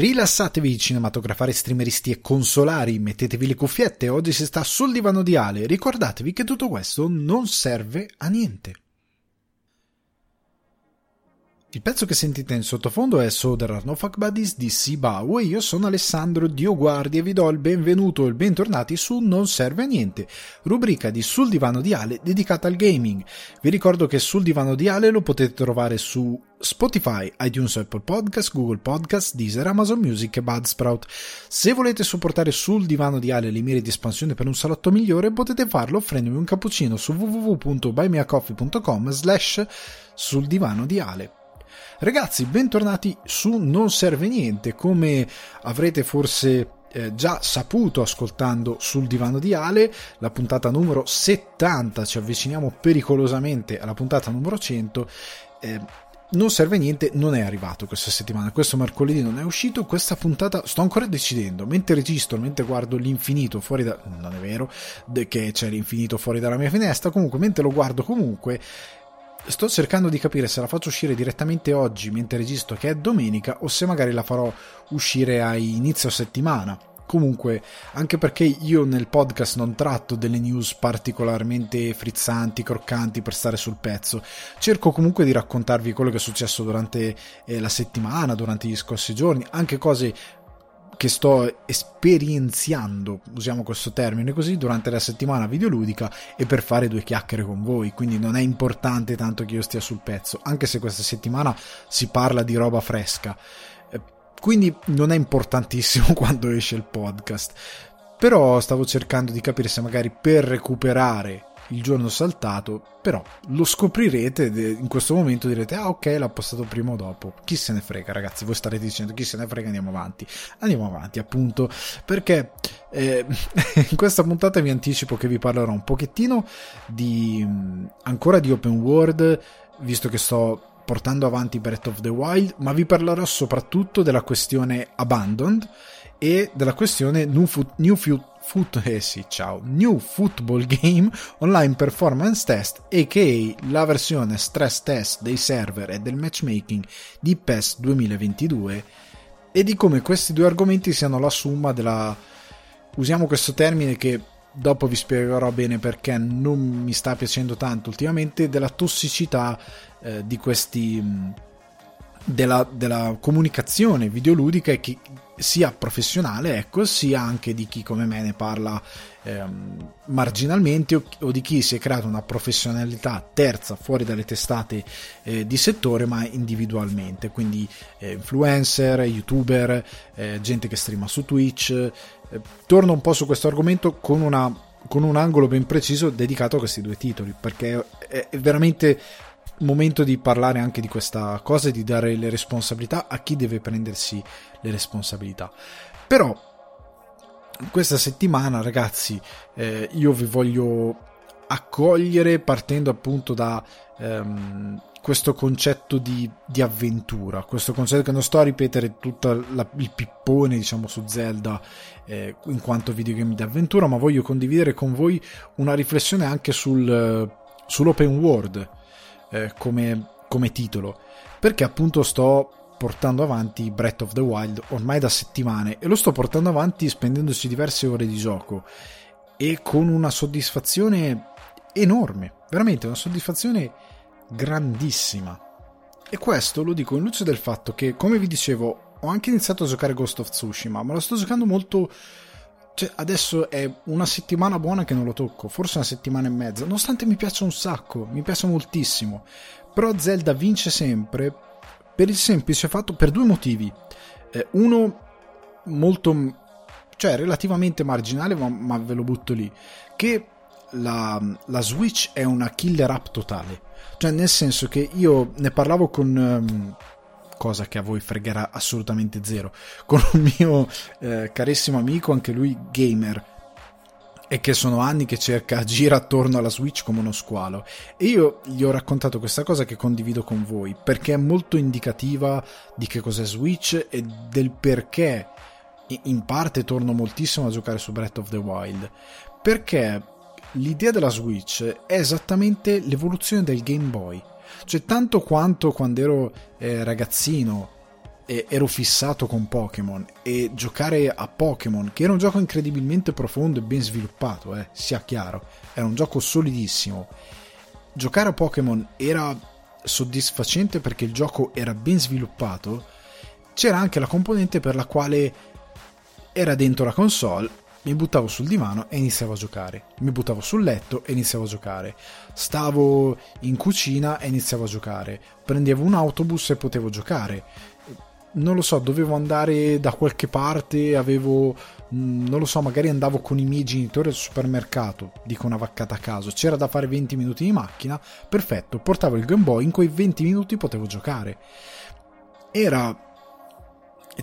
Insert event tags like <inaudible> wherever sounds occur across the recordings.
Rilassatevi cinematografari, streameristi e consolari, mettetevi le cuffiette, oggi si sta sul divano di Ale, ricordatevi che tutto questo non serve a niente. Il pezzo che sentite in sottofondo è So There No Fuck Buddies di Sibau e io sono Alessandro Dioguardi e vi do il benvenuto e il bentornati su Non Serve a Niente, rubrica di Sul Divano di Ale dedicata al gaming. Vi ricordo che Sul Divano di Ale lo potete trovare su Spotify, iTunes, Apple Podcast, Google Podcast, Deezer, Amazon Music e Budsprout. Se volete supportare Sul Divano di Ale le mire di espansione per un salotto migliore potete farlo offrendomi un cappuccino su www.buymeacoffee.com slash sul divano di Ale. Ragazzi, bentornati su Non serve niente, come avrete forse eh, già saputo ascoltando sul divano di Ale, la puntata numero 70, ci avviciniamo pericolosamente alla puntata numero 100. Eh, non serve niente, non è arrivato questa settimana. Questo mercoledì non è uscito. Questa puntata sto ancora decidendo. Mentre registro, mentre guardo l'infinito fuori da. Non è vero che c'è l'infinito fuori dalla mia finestra. Comunque, mentre lo guardo, comunque sto cercando di capire se la faccio uscire direttamente oggi mentre registro che è domenica o se magari la farò uscire a inizio settimana. Comunque, anche perché io nel podcast non tratto delle news particolarmente frizzanti, croccanti per stare sul pezzo, cerco comunque di raccontarvi quello che è successo durante eh, la settimana, durante gli scorsi giorni, anche cose che sto esperienziando, usiamo questo termine così, durante la settimana videoludica e per fare due chiacchiere con voi, quindi non è importante tanto che io stia sul pezzo, anche se questa settimana si parla di roba fresca. Eh, quindi non è importantissimo <laughs> quando esce il podcast. Però stavo cercando di capire se magari per recuperare il giorno saltato, però lo scoprirete in questo momento direte ah ok l'ha postato prima o dopo, chi se ne frega ragazzi, voi starete dicendo chi se ne frega andiamo avanti, andiamo avanti appunto perché eh, <laughs> in questa puntata vi anticipo che vi parlerò un pochettino di ancora di open world visto che sto portando avanti Breath of the Wild, ma vi parlerò soprattutto della questione Abandoned e della questione New, Foot, New, Foot, Foot, eh sì, ciao, New Football Game Online Performance Test, a.k.a. la versione stress test dei server e del matchmaking di PES 2022 e di come questi due argomenti siano la somma della... usiamo questo termine che dopo vi spiegherò bene perché non mi sta piacendo tanto ultimamente, della tossicità eh, di questi... Della, della comunicazione videoludica e chi, sia professionale, ecco, sia anche di chi come me ne parla ehm, marginalmente o, o, di chi si è creato una professionalità terza fuori dalle testate eh, di settore ma individualmente, quindi eh, influencer, youtuber, eh, gente che streama su Twitch. Eh, torno un po' su questo argomento con una con un angolo ben preciso dedicato a questi due titoli perché è, è veramente momento di parlare anche di questa cosa e di dare le responsabilità a chi deve prendersi le responsabilità. Però questa settimana, ragazzi, eh, io vi voglio accogliere partendo appunto da ehm, questo concetto di, di, avventura, questo concetto che non sto a ripetere tutto il pippone diciamo su Zelda eh, in quanto videogame di avventura, ma voglio condividere con voi una riflessione anche sul, sull'open world eh, come, come titolo, perché appunto sto portando avanti Breath of the Wild ormai da settimane e lo sto portando avanti spendendoci diverse ore di gioco e con una soddisfazione enorme, veramente una soddisfazione grandissima. E questo lo dico in luce del fatto che, come vi dicevo, ho anche iniziato a giocare Ghost of Tsushima, ma lo sto giocando molto cioè, adesso è una settimana buona che non lo tocco, forse una settimana e mezza, nonostante mi piaccia un sacco, mi piace moltissimo. Però Zelda vince sempre per il semplice fatto, per due motivi. Eh, uno molto, cioè relativamente marginale, ma, ma ve lo butto lì, che la, la, Switch è una killer app totale. Cioè, nel senso che io ne parlavo con... Um, cosa che a voi fregherà assolutamente zero, con un mio eh, carissimo amico, anche lui gamer, e che sono anni che cerca, gira attorno alla Switch come uno squalo. E io gli ho raccontato questa cosa che condivido con voi, perché è molto indicativa di che cos'è Switch e del perché in parte torno moltissimo a giocare su Breath of the Wild. Perché l'idea della Switch è esattamente l'evoluzione del Game Boy. Cioè, tanto quanto quando ero eh, ragazzino ero fissato con Pokémon e giocare a Pokémon, che era un gioco incredibilmente profondo e ben sviluppato, eh, sia chiaro, era un gioco solidissimo. Giocare a Pokémon era soddisfacente perché il gioco era ben sviluppato, c'era anche la componente per la quale era dentro la console mi buttavo sul divano e iniziavo a giocare. Mi buttavo sul letto e iniziavo a giocare. Stavo in cucina e iniziavo a giocare. Prendevo un autobus e potevo giocare. Non lo so, dovevo andare da qualche parte, avevo mm, non lo so, magari andavo con i miei genitori al supermercato, dico una vaccata a caso, c'era da fare 20 minuti di macchina, perfetto, portavo il Game Boy, in quei 20 minuti potevo giocare. Era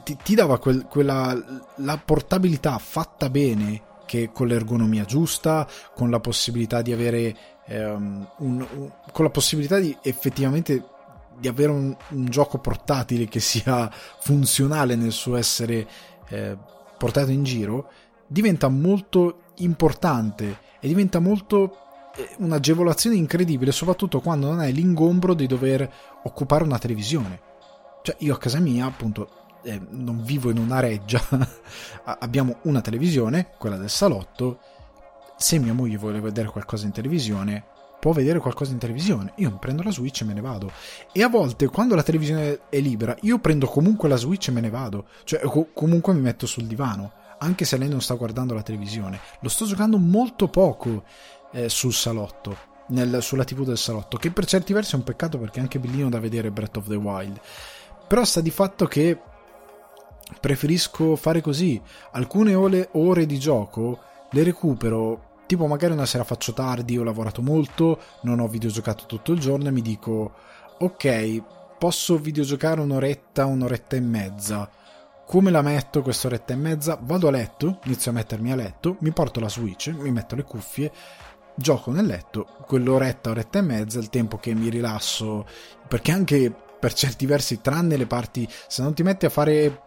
ti, ti dava quel, quella la portabilità fatta bene che con l'ergonomia giusta, con la possibilità di avere um, un, un, con la possibilità di effettivamente di avere un, un, gioco portatile che sia funzionale nel suo essere eh, portato in giro, diventa molto importante e diventa molto eh, un'agevolazione incredibile, soprattutto quando non hai l'ingombro di dover occupare una televisione. Cioè, io a casa mia, appunto, eh, non vivo in una reggia, <laughs> abbiamo una televisione, quella del salotto. Se mia moglie vuole vedere qualcosa in televisione, può vedere qualcosa in televisione. Io mi prendo la Switch e me ne vado. E a volte, quando la televisione è libera, io prendo comunque la Switch e me ne vado. Cioè, co- comunque mi metto sul divano. Anche se lei non sta guardando la televisione. Lo sto giocando molto poco eh, sul salotto. Nel, sulla TV del salotto. Che per certi versi è un peccato perché è anche bellino da vedere Breath of the Wild. Però sta di fatto che preferisco fare così. Alcune ore, ore di gioco le recupero tipo magari una sera faccio tardi, ho lavorato molto, non ho videogiocato tutto il giorno e mi dico ok, posso videogiocare un'oretta, un'oretta e mezza. Come la metto quest'oretta e mezza? Vado a letto, inizio a mettermi a letto, mi porto la Switch, mi metto le cuffie, gioco nel letto, quell'oretta, oretta e mezza, il tempo che mi rilasso, perché anche per certi versi, tranne le parti, se non ti metti a fare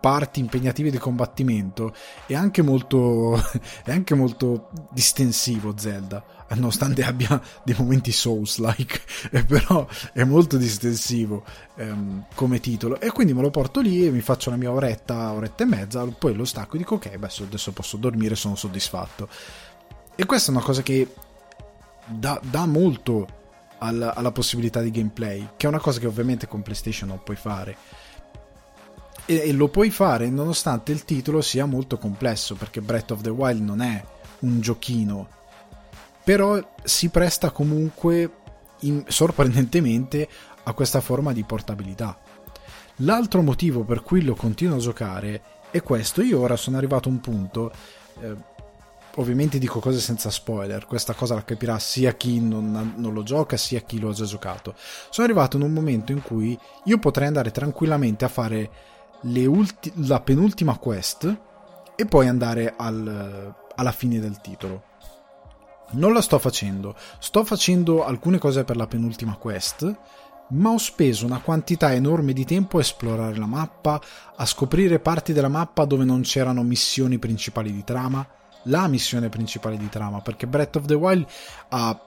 parti impegnative di combattimento è anche molto <laughs> è anche molto distensivo Zelda nonostante <laughs> abbia dei momenti souls-like <laughs> però è molto distensivo ehm, come titolo. E quindi me lo porto lì e mi faccio la mia oretta oretta e mezza poi lo stacco e dico ok beh, adesso posso dormire sono soddisfatto. E questa è una cosa che dà, dà molto alla, alla possibilità di gameplay che è una cosa che ovviamente con PlayStation non puoi fare e, e lo puoi fare nonostante il titolo sia molto complesso perché Breath of the Wild non è un giochino. Però si presta comunque in, sorprendentemente a questa forma di portabilità. L'altro motivo per cui lo continuo a giocare è questo. Io ora sono arrivato a un punto eh, ovviamente dico cose senza spoiler, questa cosa la capirà sia chi non, non, lo gioca sia chi lo ha già giocato. Sono arrivato in un momento in cui io potrei andare tranquillamente a fare ulti- la penultima quest e poi andare al, alla fine del titolo. Non la sto facendo, sto facendo alcune cose per la penultima quest, ma ho speso una quantità enorme di tempo a esplorare la mappa, a scoprire parti della mappa dove non c'erano missioni principali di trama, la missione principale di trama, perché Breath of the Wild ha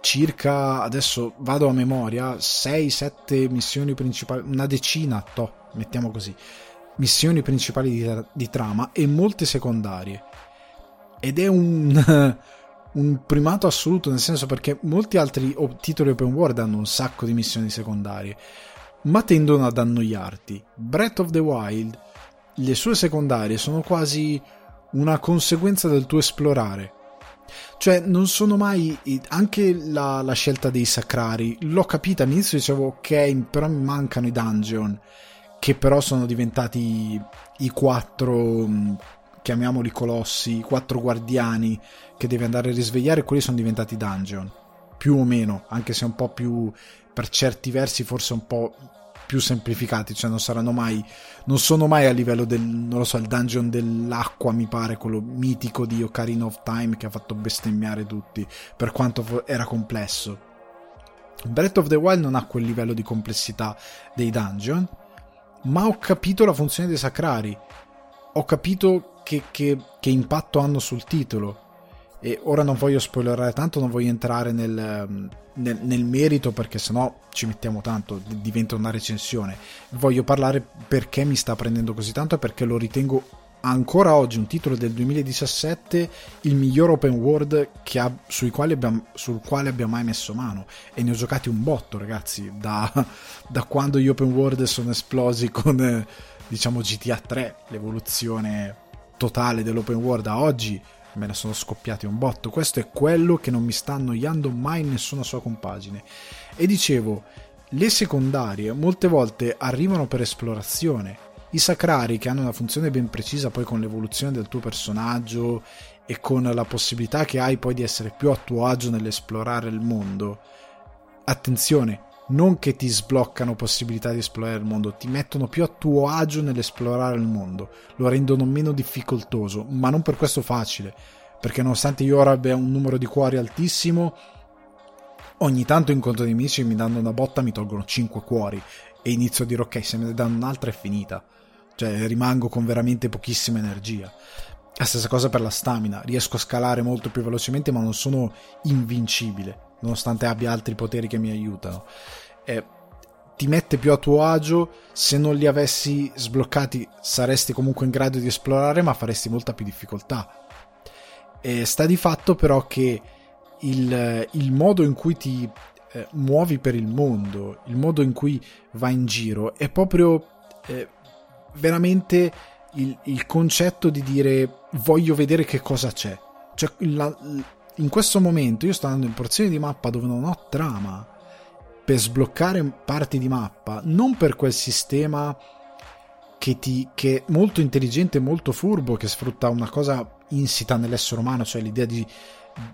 circa, adesso vado a memoria, 6-7 missioni principali, una decina, to, mettiamo così, missioni principali di, di trama e molte secondarie. Ed è un, <laughs> un primato assoluto, nel senso perché molti altri titoli open world hanno un sacco di missioni secondarie, ma tendono ad annoiarti. Breath of the Wild, le sue secondarie sono quasi una conseguenza del tuo esplorare. Cioè, non sono mai. Anche la, la scelta dei sacrari, l'ho capita all'inizio, dicevo ok, però mi mancano i dungeon che però sono diventati i quattro, mm, chiamiamoli colossi, i quattro guardiani che devi andare a risvegliare, quelli sono diventati dungeon, più o meno, anche se un po' più, per certi versi forse un po' più semplificati, cioè non saranno mai, non sono mai a livello del, non lo so, il dungeon dell'acqua mi pare, quello mitico di Ocarina of Time che ha fatto bestemmiare tutti, per quanto era complesso. Breath of the Wild non ha quel livello di complessità dei dungeon, ma ho capito la funzione dei sacrari, ho capito che, che, che impatto hanno sul titolo e ora non voglio spoilerare tanto, non voglio entrare nel, nel, nel merito perché sennò ci mettiamo tanto, diventa una recensione. Voglio parlare perché mi sta prendendo così tanto e perché lo ritengo ancora oggi un titolo del 2017 il miglior open world ha, abbiamo, sul quale abbia mai messo mano e ne ho giocati un botto ragazzi da, <laughs> da quando gli open world sono esplosi con diciamo GTA 3 l'evoluzione totale dell'open world a oggi me ne sono scoppiati un botto questo è quello che non mi sta annoiando mai in nessuna sua compagine e dicevo le secondarie molte volte arrivano per esplorazione i sacrari che hanno una funzione ben precisa poi con l'evoluzione del tuo personaggio e con la possibilità che hai poi di essere più a tuo agio nell'esplorare il mondo. Attenzione, non che ti sbloccano possibilità di esplorare il mondo, ti mettono più a tuo agio nell'esplorare il mondo, lo rendono meno difficoltoso, ma non per questo facile, perché nonostante io ora abbia un numero di cuori altissimo, ogni tanto incontro nemici mi danno una botta mi tolgono 5 cuori e inizio a dire ok, se me ne danno un'altra è finita cioè rimango con veramente pochissima energia. La stessa cosa per la stamina, riesco a scalare molto più velocemente ma non sono invincibile, nonostante abbia altri poteri che mi aiutano. Eh, ti mette più a tuo agio, se non li avessi sbloccati saresti comunque in grado di esplorare ma faresti molta più difficoltà. E sta di fatto però che il, il modo in cui ti eh, muovi per il mondo, il modo in cui vai in giro è proprio... Eh, veramente il, il, concetto di dire voglio vedere che cosa c'è. Cioè, la, in questo momento io sto andando in porzioni di mappa dove non ho trama per sbloccare parti di mappa, non per quel sistema che, ti, che è molto intelligente molto furbo, che sfrutta una cosa insita nell'essere umano, cioè l'idea di,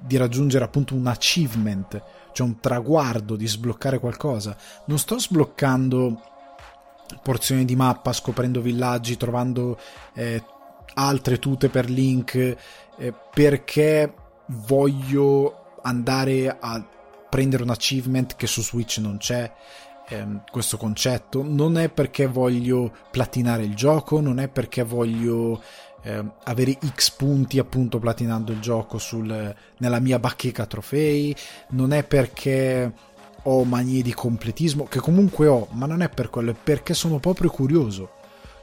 di raggiungere appunto un achievement, cioè un traguardo di sbloccare qualcosa. Non sto sbloccando porzioni di mappa, scoprendo villaggi, trovando eh, altre tute per link, eh, perché voglio andare a prendere un achievement che su Switch non c'è. Ehm, questo concetto non è perché voglio platinare il gioco, non è perché voglio eh, avere X punti appunto platinando il gioco sul, nella mia bacheca trofei, non è perché ho manie di completismo, che comunque ho, ma non è per quello, è perché sono proprio curioso.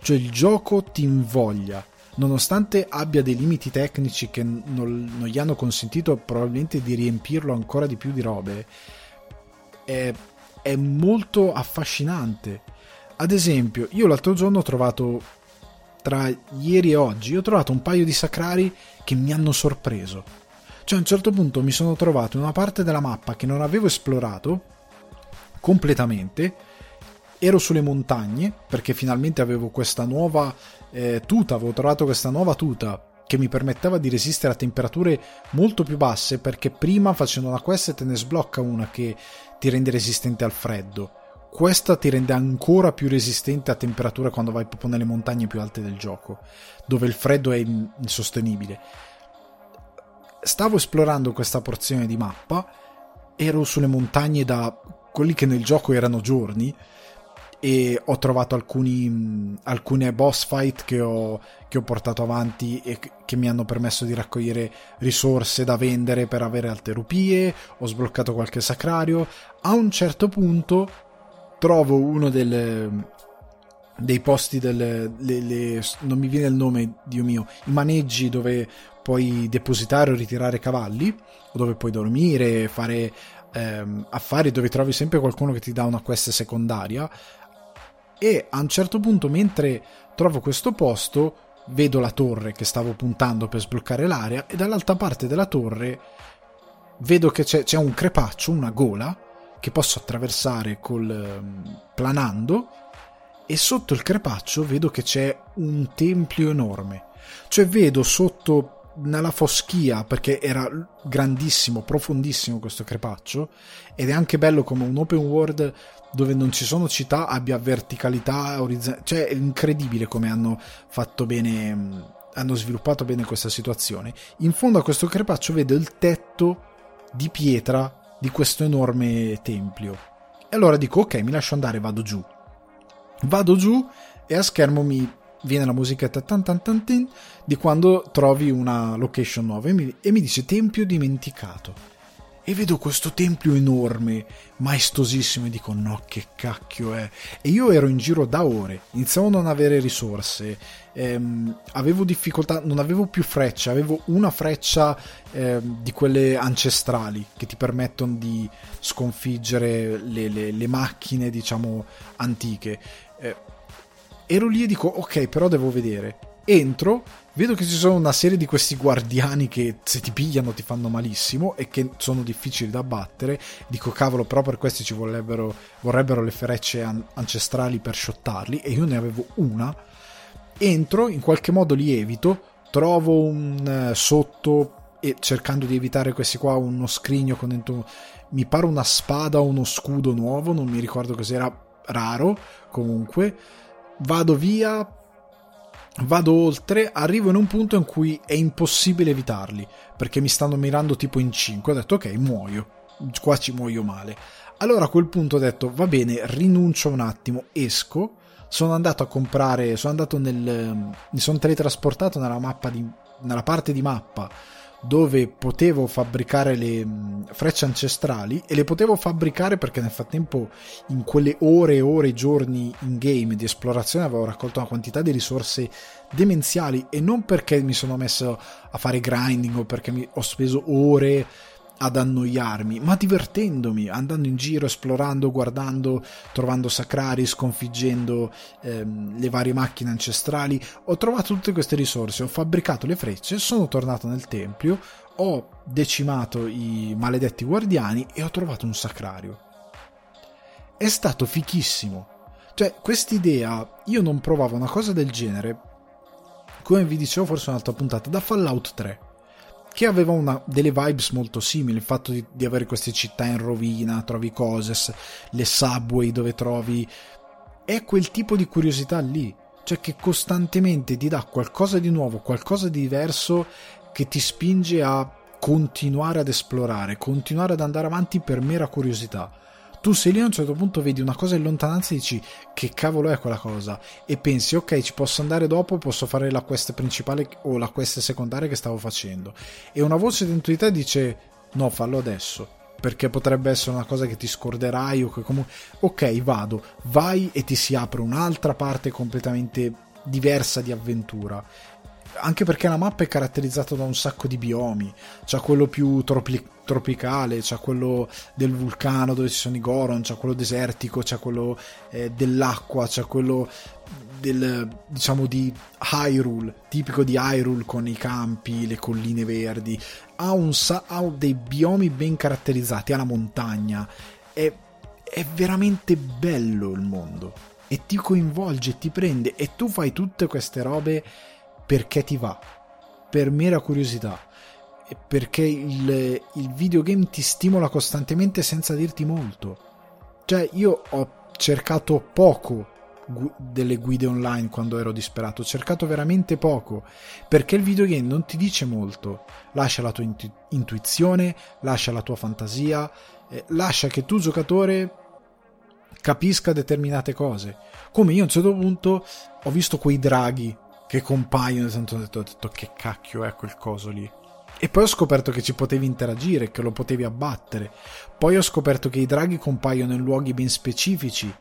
Cioè il gioco ti invoglia, nonostante abbia dei limiti tecnici che non, non gli hanno consentito probabilmente di riempirlo ancora di più di robe, è, è molto affascinante. Ad esempio, io l'altro giorno ho trovato, tra ieri e oggi, ho trovato un paio di sacrari che mi hanno sorpreso. Cioè a un certo punto mi sono trovato in una parte della mappa che non avevo esplorato completamente. Ero sulle montagne perché finalmente avevo questa nuova eh, tuta, avevo trovato questa nuova tuta che mi permetteva di resistere a temperature molto più basse perché prima facendo una quest te ne sblocca una che ti rende resistente al freddo. Questa ti rende ancora più resistente a temperature quando vai proprio nelle montagne più alte del gioco, dove il freddo è insostenibile. Stavo esplorando questa porzione di mappa, ero sulle montagne da quelli che nel gioco erano giorni e ho trovato alcuni, alcune boss fight che ho, che ho portato avanti e che mi hanno permesso di raccogliere risorse da vendere per avere altre rupie, ho sbloccato qualche sacrario. A un certo punto trovo uno delle, dei posti del le, le, non mi viene il nome, Dio mio, i maneggi dove puoi depositare o ritirare cavalli, o dove puoi dormire, fare ehm, affari dove trovi sempre qualcuno che ti dà una quest secondaria. E a un certo punto mentre trovo questo posto vedo la torre che stavo puntando per sbloccare l'area e dall'altra parte della torre vedo che c'è, c'è un crepaccio, una gola che posso attraversare col, ehm, planando e sotto il crepaccio vedo che c'è un tempio enorme. Cioè vedo sotto nella foschia perché era grandissimo, profondissimo questo crepaccio ed è anche bello come un open world dove non ci sono città abbia verticalità orizzontale, cioè è incredibile come hanno fatto bene hanno sviluppato bene questa situazione. In fondo a questo crepaccio vedo il tetto di pietra di questo enorme tempio. E allora dico ok, mi lascio andare, vado giù. Vado giù e a schermo mi viene la musichetta tan tan tan tin di quando trovi una location nuova e mi, e mi dice tempio dimenticato e vedo questo tempio enorme, maestosissimo, e dico no, che cacchio è. E io ero in giro da ore, iniziavo a non avere risorse, ehm, avevo difficoltà, non avevo più frecce, avevo una freccia ehm, di quelle ancestrali che ti permettono di sconfiggere le, le, le macchine, diciamo, antiche. Eh, ero lì e dico ok, però devo vedere. Entro, vedo che ci sono una serie di questi guardiani che se ti pigliano ti fanno malissimo e che sono difficili da battere. Dico cavolo, però per questi ci vorrebbero, vorrebbero le frecce an- ancestrali per shottarli e io ne avevo una. Entro, in qualche modo li evito, trovo un uh, sotto e cercando di evitare questi qua uno scrigno con dentro mi pare una spada o uno scudo nuovo, non mi ricordo cos'era raro, comunque vado via vado oltre, arrivo in un punto in cui è impossibile evitarli, perché mi stanno mirando tipo in 5, ho detto ok, muoio, qua ci muoio male. Allora a quel punto ho detto va bene, rinuncio un attimo, esco, sono andato a comprare, sono andato nel, mi sono teletrasportato nella mappa di, nella parte di mappa dove potevo fabbricare le mm, frecce ancestrali e le potevo fabbricare perché nel frattempo in quelle ore e ore, giorni in game di esplorazione avevo raccolto una quantità di risorse demenziali e non perché mi sono messo a fare grinding o perché ho speso ore ad annoiarmi, ma divertendomi, andando in giro, esplorando, guardando, trovando sacrari, sconfiggendo ehm, le varie macchine ancestrali. Ho trovato tutte queste risorse, ho fabbricato le frecce, sono tornato nel tempio, ho decimato i maledetti guardiani e ho trovato un sacrario. È stato fichissimo. Cioè, quest'idea, io non provavo una cosa del genere, come vi dicevo forse un'altra puntata, da Fallout 3 che aveva una, delle vibes molto simili, il fatto di, di, avere queste città in rovina, trovi cose, le subway dove trovi... È quel tipo di curiosità lì, cioè che costantemente ti dà qualcosa di nuovo, qualcosa di diverso che ti spinge a continuare ad esplorare, continuare ad andare avanti per mera curiosità tu sei lì a un certo punto vedi una cosa in lontananza e dici che cavolo è quella cosa? E pensi ok ci posso andare dopo posso fare la quest principale o la quest secondaria che stavo facendo. E una voce dentro di te dice no fallo adesso perché potrebbe essere una cosa che ti scorderai o che comunque ok vado vai e ti si apre un'altra parte completamente diversa di avventura anche perché la mappa è caratterizzata da un sacco di biomi. C'è quello più tropi- tropicale c'è quello del vulcano dove ci sono i Goron c'è quello desertico c'è quello eh, dell'acqua c'è quello del diciamo di Hyrule tipico di Hyrule con i campi le colline verdi. Ha, un, ha dei biomi ben caratterizzati ha la montagna. È, è veramente bello il mondo. E ti coinvolge, ti prende. E tu fai tutte queste robe perché ti va, per mera curiosità, perché il, il videogame ti stimola costantemente senza dirti molto. Cioè, io ho cercato poco delle guide online quando ero disperato, ho cercato veramente poco, perché il videogame non ti dice molto, lascia la tua intu- intuizione, lascia la tua fantasia, eh, lascia che tu giocatore capisca determinate cose. Come io a un certo punto ho visto quei draghi che compaiono e tanto ho detto, ho detto che cacchio è quel coso lì. E poi ho scoperto che ci potevi interagire, che lo potevi abbattere. Poi ho scoperto che i draghi compaiono in luoghi ben specifici,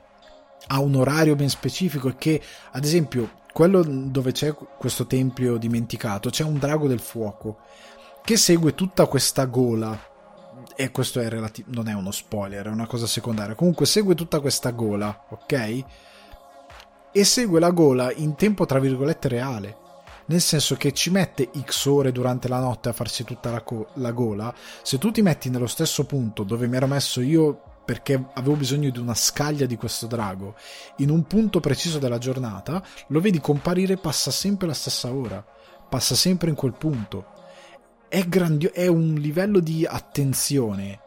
a un orario ben specifico e che, ad esempio, quello dove c'è questo tempio dimenticato, c'è un drago del fuoco che segue tutta questa gola. E questo è relativo, non è uno spoiler, è una cosa secondaria. Comunque segue tutta questa gola, ok? E segue la gola in tempo tra virgolette reale. Nel senso che ci mette x ore durante la notte a farsi tutta la, co- la gola. Se tu ti metti nello stesso punto dove mi ero messo io perché avevo bisogno di una scaglia di questo drago, in un punto preciso della giornata, lo vedi comparire passa sempre la stessa ora, passa sempre in quel punto. È, grandio- è un livello di attenzione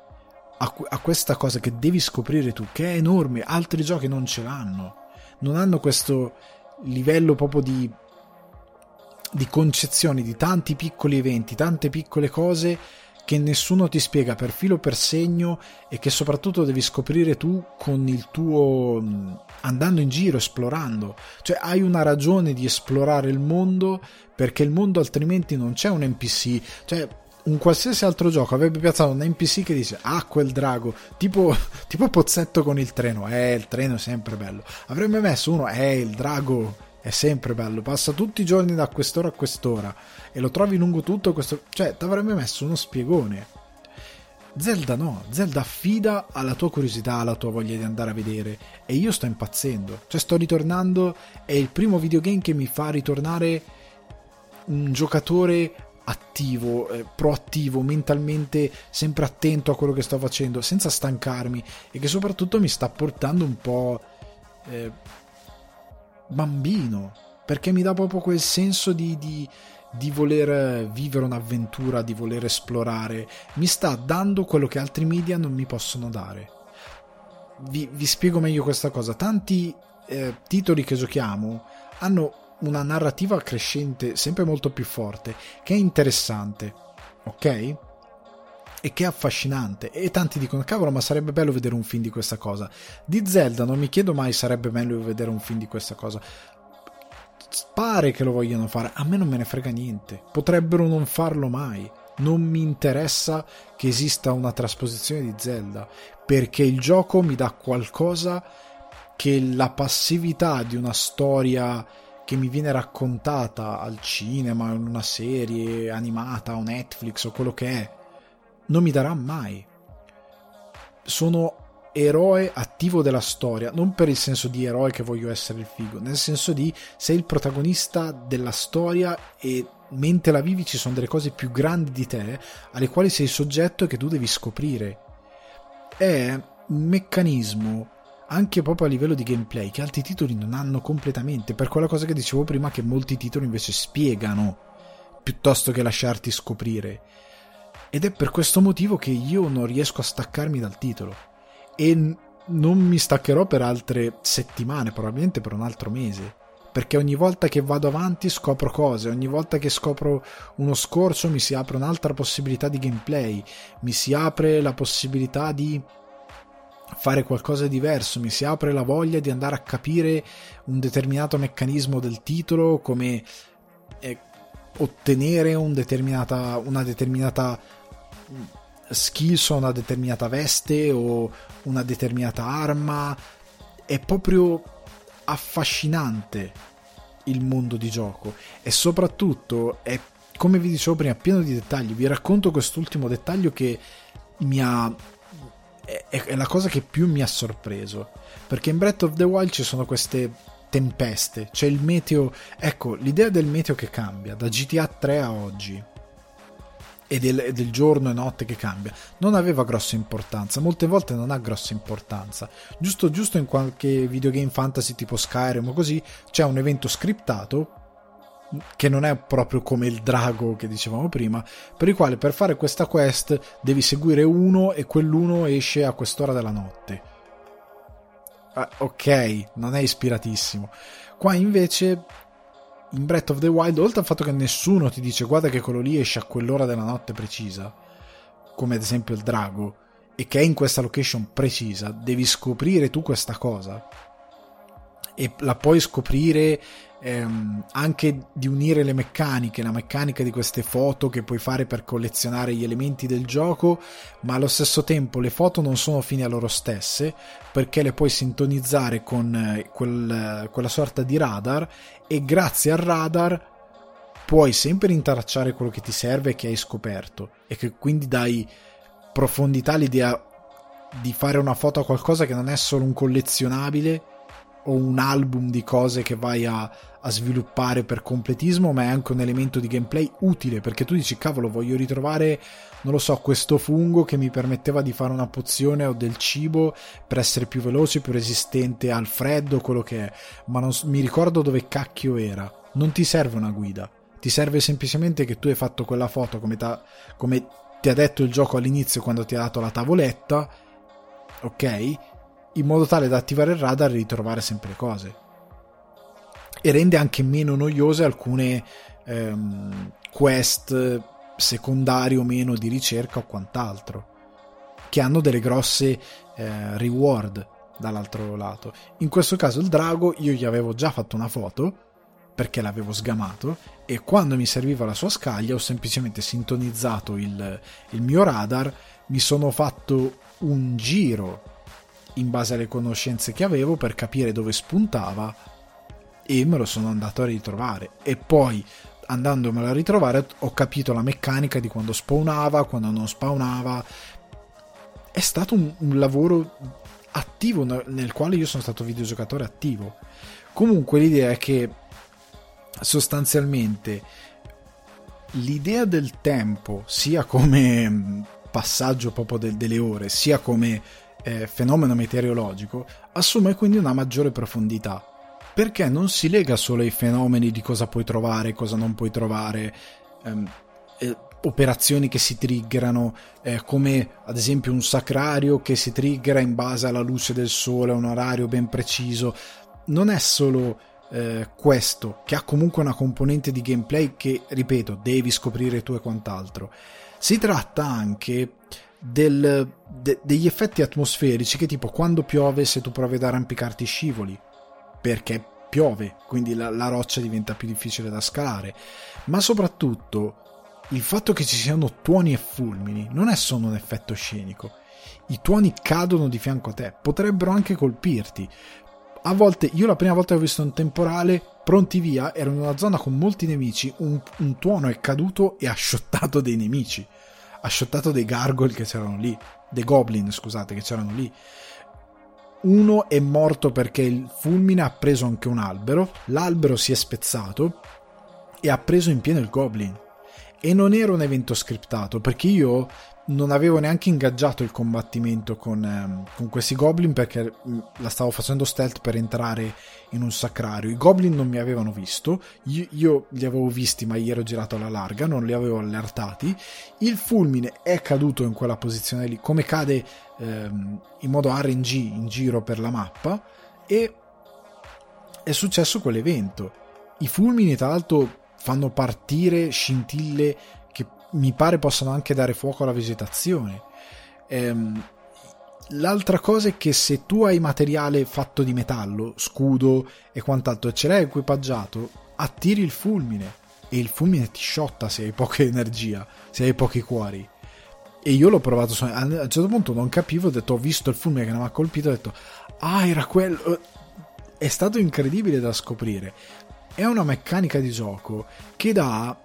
a, a questa cosa che devi scoprire tu, che è enorme, altri giochi non ce l'hanno non hanno questo livello proprio di, di concezione di tanti piccoli eventi, tante piccole cose che nessuno ti spiega per filo per segno e che soprattutto devi scoprire tu con il tuo andando in giro, esplorando. Cioè hai una ragione di esplorare il mondo perché il mondo altrimenti non c'è un NPC. Cioè un qualsiasi altro gioco avrebbe piazzato un NPC che dice ah quel drago tipo, <laughs> tipo Pozzetto con il treno. Eh il treno è sempre bello. Avrebbe messo uno eh il drago è sempre bello passa tutti i giorni da quest'ora a quest'ora e lo trovi lungo tutto questo cioè ti avrebbe messo uno spiegone. Zelda no, Zelda affida alla tua curiosità, alla tua voglia di andare a vedere e io sto impazzendo, cioè sto ritornando, è il primo videogame che mi fa ritornare un giocatore attivo, eh, proattivo, mentalmente sempre attento a quello che sto facendo, senza stancarmi e che soprattutto mi sta portando un po' eh, bambino, perché mi dà proprio quel senso di, di, di voler vivere un'avventura, di voler esplorare, mi sta dando quello che altri media non mi possono dare. Vi, vi spiego meglio questa cosa, tanti eh, titoli che giochiamo hanno una narrativa crescente sempre molto più forte, che è interessante, ok? E che è affascinante. E tanti dicono, cavolo, ma sarebbe bello vedere un film di questa cosa. Di Zelda non mi chiedo mai sarebbe bello vedere un film di questa cosa. Pare che lo vogliano fare, a me non me ne frega niente. Potrebbero non farlo mai. Non mi interessa che esista una trasposizione di Zelda, perché il gioco mi dà qualcosa che la passività di una storia che mi viene raccontata al cinema, in una serie animata o Netflix o quello che è, non mi darà mai. Sono eroe attivo della storia, non per il senso di eroe che voglio essere il figo, nel senso di sei il protagonista della storia e mentre la vivi ci sono delle cose più grandi di te alle quali sei soggetto e che tu devi scoprire. È un meccanismo anche proprio a livello di gameplay che altri titoli non hanno completamente, per quella cosa che dicevo prima che molti titoli invece spiegano piuttosto che lasciarti scoprire. Ed è per questo motivo che io non riesco a staccarmi dal titolo e non mi staccherò per altre settimane, probabilmente per un altro mese. Perché ogni volta che vado avanti scopro cose, ogni volta che scopro uno scorcio mi si apre un'altra possibilità di gameplay, mi si apre la possibilità di fare qualcosa di diverso, mi si apre la voglia di andare a capire un determinato meccanismo del titolo, come eh, ottenere un determinata, una determinata skill su una determinata veste o una determinata arma. È proprio affascinante il mondo di gioco e soprattutto è come vi dicevo prima pieno di dettagli vi racconto quest'ultimo dettaglio che mi ha è, è la cosa che più mi ha sorpreso. Perché in Breath of the Wild ci sono queste tempeste, c'è il meteo. Ecco, l'idea del meteo che cambia da GTA 3 a oggi e del, del, giorno e notte che cambia non aveva grossa importanza molte volte non ha grossa importanza giusto giusto in qualche videogame fantasy tipo Skyrim o così c'è un evento scriptato che non è proprio come il drago che dicevamo prima, per il quale per fare questa quest devi seguire uno e quell'uno esce a quest'ora della notte. Ah, ok, non è ispiratissimo. Qua invece in Breath of the Wild, oltre al fatto che nessuno ti dice guarda che quello lì esce a quell'ora della notte precisa, come ad esempio il drago, e che è in questa location precisa, devi scoprire tu questa cosa e la puoi scoprire ehm, anche di unire le meccaniche, la meccanica di queste foto che puoi fare per collezionare gli elementi del gioco, ma allo stesso tempo le foto non sono fini a loro stesse perché le puoi sintonizzare con eh, quel, quella sorta di radar e grazie al radar puoi sempre intracciare quello che ti serve e che hai scoperto e che quindi dai profondità all'idea di fare una foto a qualcosa che non è solo un collezionabile o un album di cose che vai a, a, sviluppare per completismo, ma è anche un elemento di gameplay utile perché tu dici cavolo, voglio ritrovare, non lo so, questo fungo che mi permetteva di fare una pozione o del cibo per essere più veloce, più resistente al freddo, quello che è, ma non mi ricordo dove cacchio era. Non ti serve una guida, ti serve semplicemente che tu hai fatto quella foto come, come ti ha detto il gioco all'inizio quando ti ha dato la tavoletta, ok? In modo tale da attivare il radar e ritrovare sempre le cose. E rende anche meno noiose alcune ehm, quest secondari o meno di ricerca o quant'altro, che hanno delle grosse eh, reward dall'altro lato. In questo caso il drago io gli avevo già fatto una foto perché l'avevo sgamato e quando mi serviva la sua scaglia ho semplicemente sintonizzato il, il mio radar, mi sono fatto un giro in base alle conoscenze che avevo per capire dove spuntava e me lo sono andato a ritrovare. E poi andandomelo a ritrovare ho capito la meccanica di quando spawnava, quando non spawnava. È stato un, un lavoro attivo nel quale io sono stato videogiocatore attivo. Comunque l'idea è che sostanzialmente l'idea del tempo sia come passaggio proprio del, delle ore sia come eh, fenomeno meteorologico assume quindi una maggiore profondità perché non si lega solo ai fenomeni di cosa puoi trovare, cosa non puoi trovare, ehm, eh, operazioni che si triggerano, eh, come ad esempio un sacrario che si triggera in base alla luce del sole a un orario ben preciso. Non è solo eh, questo, che ha comunque una componente di gameplay che, ripeto, devi scoprire tu e quant'altro. Si tratta anche del, de, degli effetti atmosferici che tipo quando piove se tu provi ad arrampicarti scivoli perché piove, quindi la, la roccia diventa più difficile da scalare, ma soprattutto il fatto che ci siano tuoni e fulmini non è solo un effetto scenico. I tuoni cadono di fianco a te, potrebbero anche colpirti. A volte, io la prima volta che ho visto un temporale, pronti via, ero in una zona con molti nemici, un, un tuono è caduto e ha <laughs> shottato dei nemici. Ha shottato dei gargoyle che c'erano lì, dei goblin, scusate, che c'erano lì uno è morto perché il fulmine ha preso anche un albero, l'albero si è spezzato e ha preso in pieno il goblin. E non era un evento scriptato perché io non avevo neanche ingaggiato il combattimento con, ehm, con, questi goblin perché la stavo facendo stealth per entrare in un sacrario. I goblin non mi avevano visto, io, io, li avevo visti ma gli ero girato alla larga, non li avevo allertati. Il fulmine è caduto in quella posizione lì, come cade ehm, in modo RNG in giro per la mappa e è successo quell'evento. I fulmini tra l'altro fanno partire scintille mi pare possano anche dare fuoco alla vegetazione. Ehm, l'altra cosa è che se tu hai materiale fatto di metallo, scudo e quant'altro, e ce l'hai equipaggiato, attiri il fulmine e il fulmine ti sciotta se hai poca energia, se hai pochi cuori. E io l'ho provato, a un certo punto non capivo, ho detto ho visto il fulmine che mi ha colpito, ho detto ah era quello... È stato incredibile da scoprire. È una meccanica di gioco che dà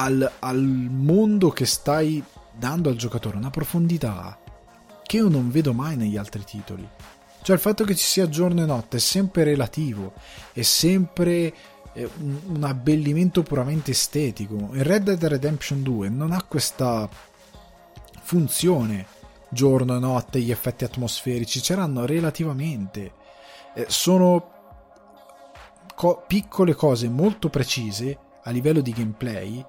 al, al mondo che stai dando al giocatore una profondità che io non vedo mai negli altri titoli. Cioè il fatto che ci sia giorno e notte è sempre relativo, è sempre eh, un abbellimento puramente estetico. In Red Dead Redemption 2 non ha questa funzione giorno e notte, gli effetti atmosferici, c'erano relativamente. Eh, sono co- piccole cose molto precise a livello di gameplay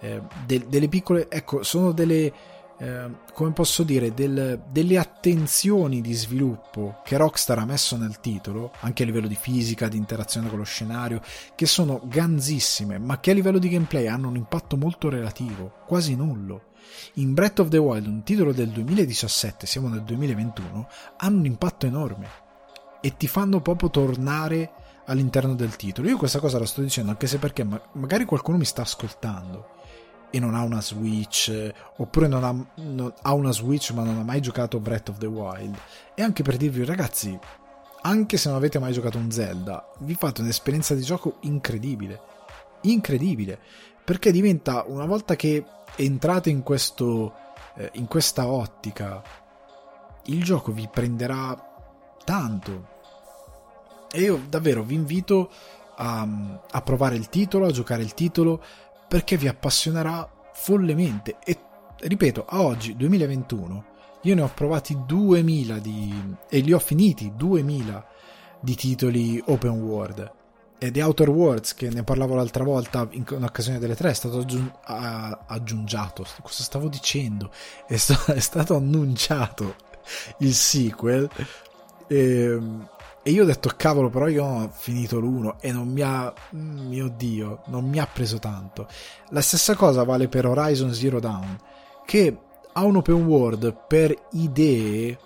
eh, de- delle piccole, ecco, sono delle, eh, come posso dire, del, delle attenzioni di sviluppo che Rockstar ha messo nel titolo, anche a livello di fisica, di interazione con lo scenario, che sono ganzissime, ma che a livello di gameplay hanno un impatto molto relativo, quasi nullo. In Breath of the Wild, un titolo del 2017, siamo nel 2021, hanno un impatto enorme e ti fanno proprio tornare all'interno del titolo. Io questa cosa la sto dicendo anche se perché magari qualcuno mi sta ascoltando e non ha una Switch, oppure non ha, non, ha, una Switch ma non ha mai giocato Breath of the Wild. E anche per dirvi, ragazzi, anche se non avete mai giocato un Zelda, vi fate un'esperienza di gioco incredibile. Incredibile. Perché diventa, una volta che entrate in, questo, eh, in questa ottica, il gioco vi prenderà tanto. E io davvero vi invito a, a provare il titolo, a giocare il titolo, perché vi appassionerà follemente. E ripeto, a oggi 2021 io ne ho provati 2000 di e li ho finiti 2000 di titoli open world. E The Outer Worlds che ne parlavo l'altra volta in, occasione delle tre è stato aggiun- a- aggiungiato. Cosa stavo dicendo? È, sta- è stato annunciato il sequel. E, ehm, E io ho detto, cavolo, però io ho finito l'uno e non mi ha, mm, mio dio, non mi ha preso tanto. La stessa cosa vale per Horizon Zero Dawn, che ha un open world per idee,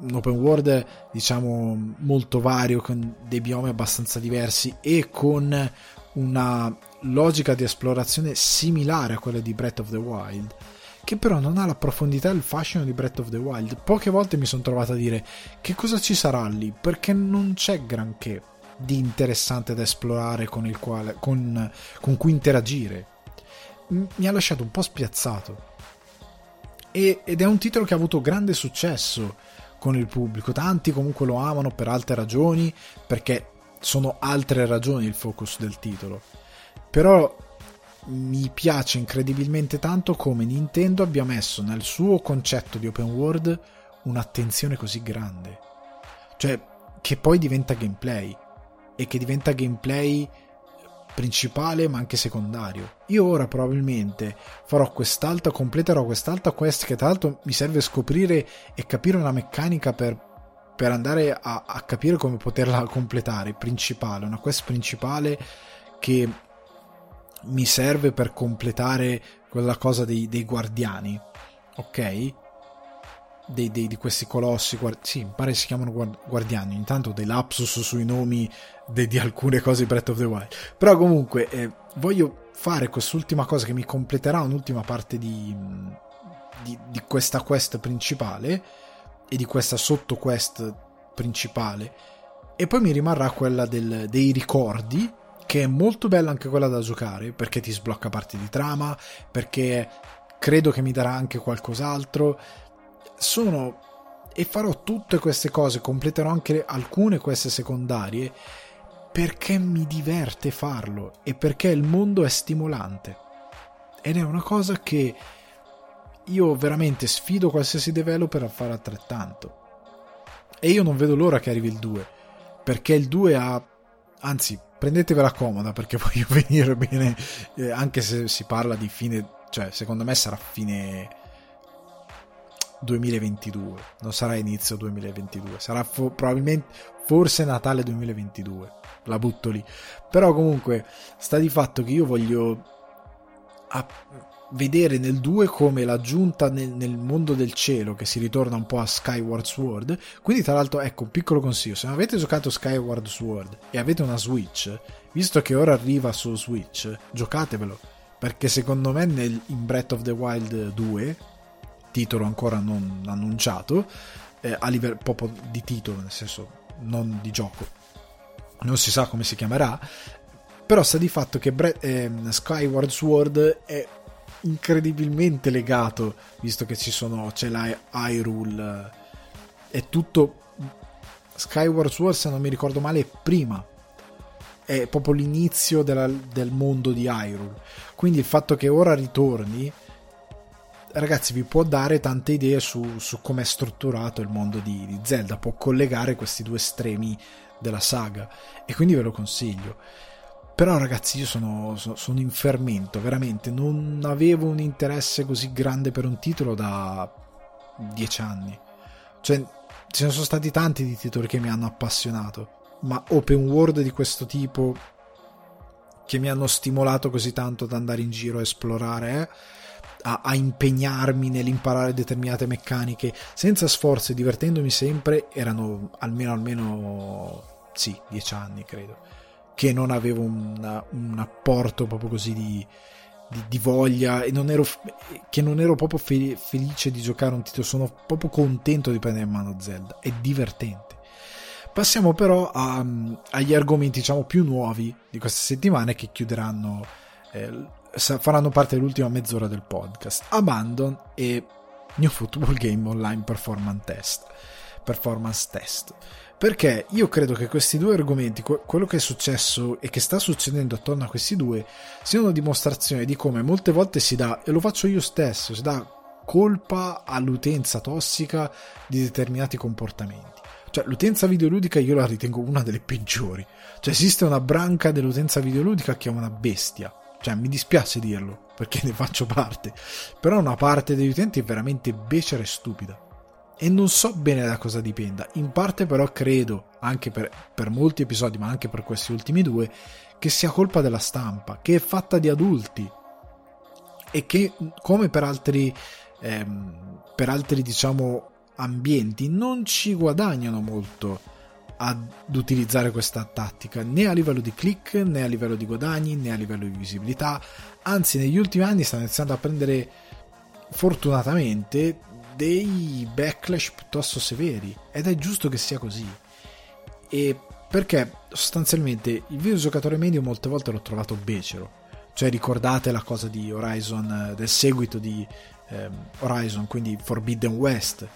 un open world diciamo molto vario, con dei biomi abbastanza diversi e con una logica di esplorazione similare a quella di Breath of the Wild che però non ha la profondità e il fascino di Breath of the Wild. Poche volte mi sono trovato a dire che cosa ci sarà lì, perché non c'è granché di interessante da esplorare con, il quale, con, con cui interagire. Mi ha lasciato un po' spiazzato. E, ed è un titolo che ha avuto grande successo con il pubblico. Tanti comunque lo amano per altre ragioni, perché sono altre ragioni il focus del titolo. Però mi piace incredibilmente tanto come Nintendo abbia messo nel suo concetto di open world un'attenzione così grande. Cioè, che poi diventa gameplay e che diventa gameplay principale ma anche secondario. Io ora probabilmente farò quest'altra, completerò quest'altra quest che tra l'altro mi serve scoprire e capire una meccanica per, per andare a, a capire come poterla completare, principale, una quest principale che mi serve per completare quella cosa dei, dei guardiani, ok? Dei, dei, di questi colossi, guard- sì, mi pare si chiamano guardiani. Intanto dei lapsus sui nomi de- di alcune cose di Breath of the Wild. Però comunque eh, voglio fare quest'ultima cosa che mi completerà un'ultima parte di, di, di questa quest principale e di questa sottoquest principale. E poi mi rimarrà quella del, dei ricordi che è molto bella anche quella da giocare perché ti sblocca parti di trama, perché credo che mi darà anche qualcos'altro. Sono e farò tutte queste cose, completerò anche alcune queste secondarie perché mi diverte farlo e perché il mondo è stimolante. Ed è una cosa che io veramente sfido qualsiasi developer a fare altrettanto. E io non vedo l'ora che arrivi il 2, perché il 2 ha anzi prendetevela comoda perché <laughs> voglio venire bene, eh, anche se si parla di fine, cioè secondo me sarà fine 2022, non sarà inizio 2022, sarà fo- probabilmente forse Natale 2022, la butto lì. Però comunque sta di fatto che io voglio a- vedere nel 2 come l'aggiunta nel, nel, mondo del cielo che si ritorna un po' a Skyward Sword. Quindi tra l'altro ecco un piccolo consiglio. Se non avete giocato Skyward Sword e avete una Switch visto che ora arriva su Switch giocatevelo. Perché secondo me nel, in Breath of the Wild 2 titolo ancora non annunciato eh, a livello proprio di titolo nel senso non di gioco. Non si sa come si chiamerà però sta di fatto che Bre- eh, Skyward Sword è incredibilmente legato, visto che ci sono, c'è la Hyrule, è tutto Skyward Sword, se non mi ricordo male, è prima. È proprio l'inizio della, del mondo di Hyrule. Quindi il fatto che ora ritorni, ragazzi, vi può dare tante idee su, su come è strutturato il mondo di, di Zelda. Può collegare questi due estremi della saga. E quindi ve lo consiglio. Però ragazzi io sono, sono, in fermento, veramente, non avevo un interesse così grande per un titolo da dieci anni. Cioè, ci sono stati tanti di titoli che mi hanno appassionato, ma open world di questo tipo che mi hanno stimolato così tanto ad andare in giro a esplorare, eh? a, a, impegnarmi nell'imparare determinate meccaniche senza sforzo e divertendomi sempre, erano almeno almeno sì, dieci anni credo che non avevo una, un apporto proprio così di, di, di, voglia e non ero, che non ero proprio fe, felice di giocare un titolo, sono proprio contento di prendere in mano Zelda, è divertente. Passiamo però a, agli argomenti diciamo più nuovi di queste settimane che chiuderanno, eh, faranno parte dell'ultima mezz'ora del podcast. Abandon e New Football Game Online Performance Test. Performance Test perché io credo che questi due argomenti, quello che è successo e che sta succedendo attorno a questi due, siano una dimostrazione di come molte volte si dà, e lo faccio io stesso, si dà colpa all'utenza tossica di determinati comportamenti. Cioè, l'utenza videoludica io la ritengo una delle peggiori. Cioè, esiste una branca dell'utenza videoludica che è una bestia. Cioè, mi dispiace dirlo, perché ne faccio parte. Però una parte degli utenti è veramente becera e stupida e non so bene da cosa dipenda. In parte però credo, anche per, per molti episodi, ma anche per questi ultimi due, che sia colpa della stampa, che è fatta di adulti e che come per altri, ehm, per altri diciamo ambienti non ci guadagnano molto ad utilizzare questa tattica né a livello di click né a livello di guadagni né a livello di visibilità anzi negli ultimi anni stanno iniziando a prendere fortunatamente dei backlash piuttosto severi ed è giusto che sia così. E perché sostanzialmente il videogiocatore medio molte volte l'ho trovato becero. Cioè ricordate la cosa di Horizon del seguito di ehm, Horizon quindi Forbidden West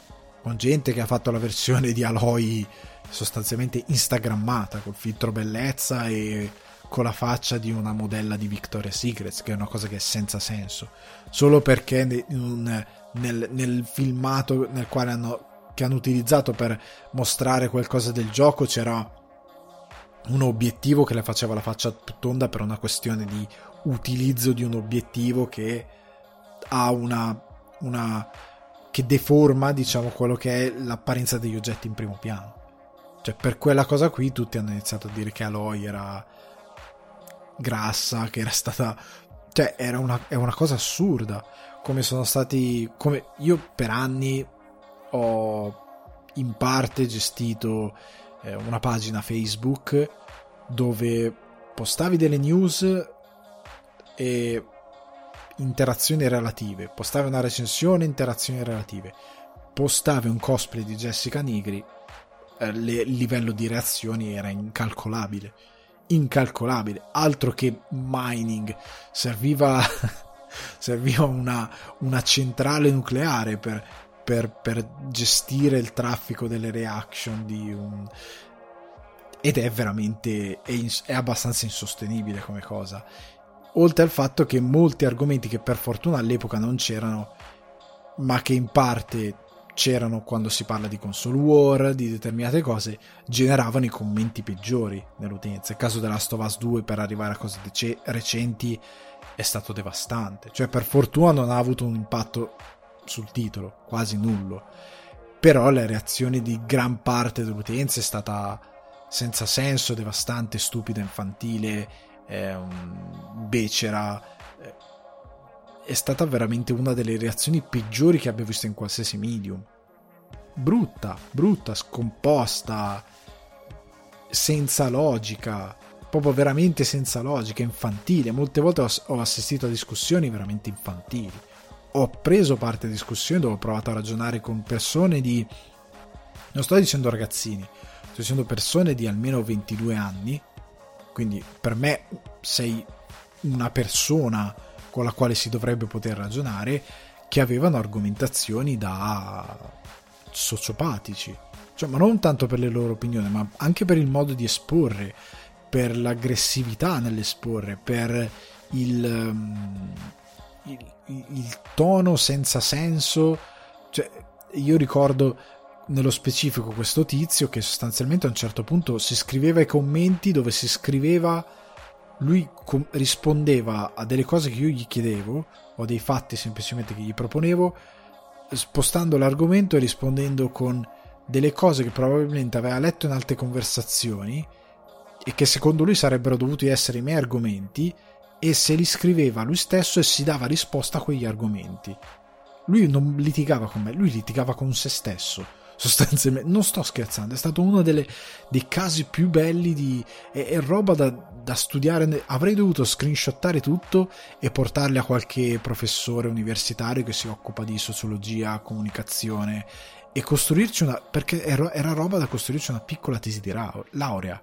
con gente che ha fatto la versione di Aloy sostanzialmente instagrammata col filtro bellezza e con la faccia di una modella di Victoria's Secret che è una cosa che è senza senso. Solo perché nel, nel, nel filmato nel quale hanno, hanno utilizzato per mostrare qualcosa del gioco c'era un obiettivo che le faceva la faccia tonda per una questione di utilizzo di un obiettivo che ha una, una che deforma diciamo quello che è l'apparenza degli oggetti in primo piano cioè, per quella cosa qui tutti hanno iniziato a dire che Aloy era grassa, che era stata... Cioè, era una, è una cosa assurda. Come sono stati... Come io per anni ho in parte gestito eh, una pagina Facebook dove postavi delle news e interazioni relative, postavi una recensione, interazioni relative, postavi un cosplay di Jessica Nigri eh, il livello di reazioni era incalcolabile. Incalcolabile, altro che mining, serviva, serviva una, una centrale nucleare per, per, per, gestire il traffico delle reaction di un... ed è veramente è, è abbastanza insostenibile come cosa oltre al fatto che molti argomenti che per fortuna all'epoca non c'erano ma che in parte c'erano quando si parla di console war, di determinate cose, generavano i commenti peggiori nell'utenza. Il caso della Us 2 per arrivare a cose dec- recenti è stato devastante. Cioè, per fortuna non ha avuto un impatto sul titolo, quasi nullo. Però la reazione di gran parte dell'utenza è stata senza senso, devastante, stupida, infantile, eh, becera è stata veramente una delle reazioni peggiori che abbia visto in qualsiasi medium. Brutta, brutta, scomposta, senza logica, proprio veramente senza logica, infantile. Molte volte ho, assistito a discussioni veramente infantili. Ho preso parte a discussioni dove ho provato a ragionare con persone di... Non sto dicendo ragazzini, sto dicendo persone di almeno 22 anni. Quindi per me sei una persona con la quale si dovrebbe poter ragionare, che avevano argomentazioni da sociopatici. Cioè, ma non tanto per le loro opinioni, ma anche per il modo di esporre, per l'aggressività nell'esporre, per il, um, il, il tono senza senso. Cioè, io ricordo nello specifico questo tizio che sostanzialmente a un certo punto si scriveva i commenti dove si scriveva lui com- rispondeva a delle cose che io gli chiedevo o dei fatti semplicemente che gli proponevo spostando l'argomento e rispondendo con delle cose che probabilmente aveva letto in altre conversazioni e che secondo lui sarebbero dovuti essere i miei argomenti e se li scriveva lui stesso e si dava risposta a quegli argomenti. Lui non litigava con me, lui litigava con se stesso <laughs> sostanzialmente non sto scherzando è stato uno delle, dei casi più belli di è, è roba da, da, studiare avrei dovuto screenshottare tutto e portarli a qualche professore universitario che si occupa di sociologia comunicazione e costruirci una perché era, era roba da costruirci una piccola tesi di laurea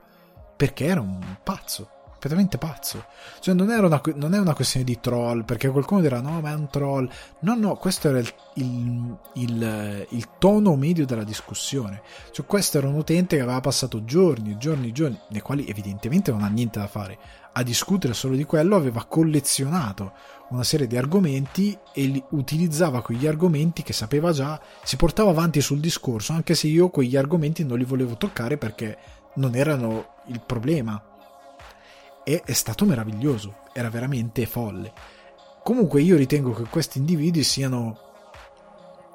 perché era un pazzo completamente pazzo. Cioè, non, una, non, è una questione di troll, perché qualcuno dirà: no, ma è un troll. No, no, questo era il, il, il, il tono medio della discussione. Cioè, questo era un utente che aveva passato giorni, giorni, giorni, nei quali evidentemente non ha niente da fare, a discutere solo di quello, aveva collezionato una serie di argomenti e li utilizzava quegli argomenti che sapeva già, si portava avanti sul discorso, anche se io quegli argomenti non li volevo toccare perché non erano il problema e è stato meraviglioso, era veramente folle. Comunque io ritengo che questi individui siano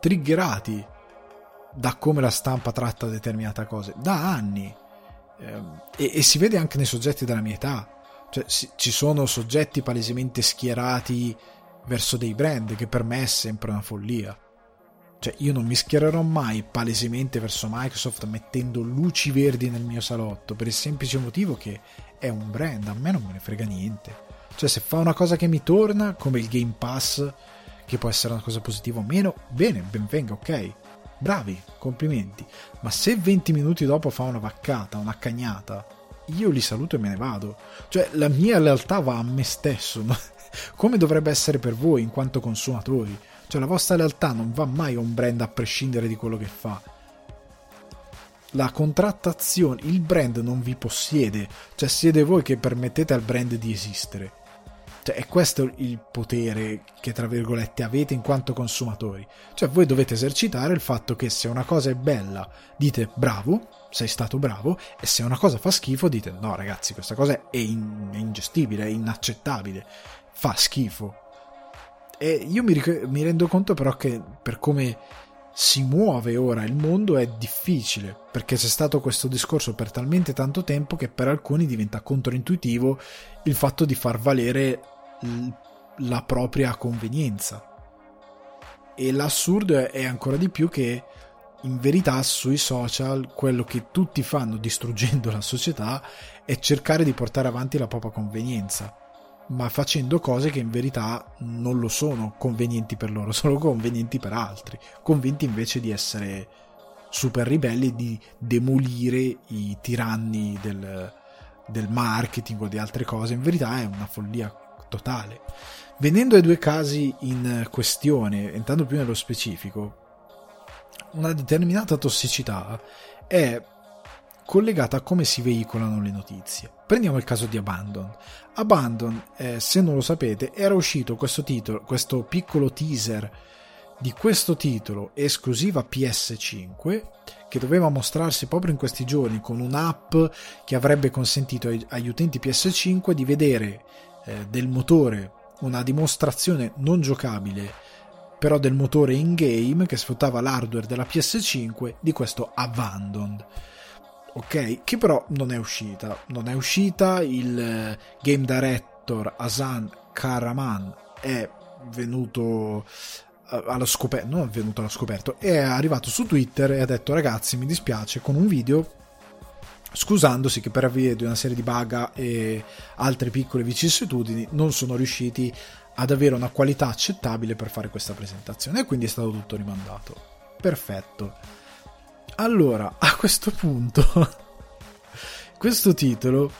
triggerati da come la stampa tratta determinate cose, da anni. Eh, e, e, si vede anche nei soggetti della mia età. Cioè, si, ci sono soggetti palesemente schierati verso dei brand, che per me è sempre una follia. Cioè, io non mi schiererò mai palesemente verso Microsoft mettendo luci verdi nel mio salotto, per il semplice motivo che è un brand, a me non me ne frega niente. Cioè, se fa una cosa che mi torna, come il Game Pass, che può essere una cosa positiva o meno, bene, ben venga, ok. Bravi, complimenti. Ma se 20 minuti dopo fa una vaccata, una cagnata, io li saluto e me ne vado. Cioè, la mia lealtà va a me stesso, <laughs> come dovrebbe essere per voi in quanto consumatori. Cioè, la vostra lealtà non va mai a un brand a prescindere di quello che fa. La contrattazione, il brand non vi possiede, cioè siete voi che permettete al brand di esistere. Cioè, è questo il potere che, tra virgolette, avete in quanto consumatori. Cioè, voi dovete esercitare il fatto che se una cosa è bella, dite bravo, sei stato bravo, e se una cosa fa schifo, dite no, ragazzi, questa cosa è, in- è ingestibile, è inaccettabile, fa schifo. E io mi, ric- mi rendo conto però che per come si muove ora il mondo è difficile perché c'è stato questo discorso per talmente tanto tempo che per alcuni diventa controintuitivo il fatto di far valere la propria convenienza. E l'assurdo è ancora di più che in verità sui social quello che tutti fanno distruggendo la società è cercare di portare avanti la propria convenienza, ma facendo cose che in verità non lo sono convenienti per loro, <laughs> sono convenienti per altri, convinti invece di essere super ribelli, di demolire i tiranni del, del marketing o di altre cose. In verità è una follia totale. Venendo ai due casi in questione, entrando più nello specifico, una determinata tossicità è collegata a come si veicolano le notizie. Prendiamo il caso di Abandon. Abandon, eh, se non lo sapete, era uscito questo titolo, questo piccolo teaser di questo titolo esclusiva PS5 che doveva mostrarsi proprio in questi giorni con un'app che avrebbe consentito agli utenti PS5 di vedere eh, del motore, una dimostrazione non giocabile, però del motore in game che sfruttava l'hardware della PS5 di questo Abandoned. Ok, che però non è uscita. Non è uscita, il eh, game director Hasan Karaman è venuto eh, allo scoperto, non è venuto allo scoperto, è arrivato su Twitter e ha detto ragazzi mi dispiace con un video scusandosi che per via di una serie di bug e altre piccole vicissitudini non sono riusciti ad avere una qualità accettabile per fare questa presentazione e quindi è stato tutto rimandato. Perfetto. Allora, a questo punto <laughs> questo titolo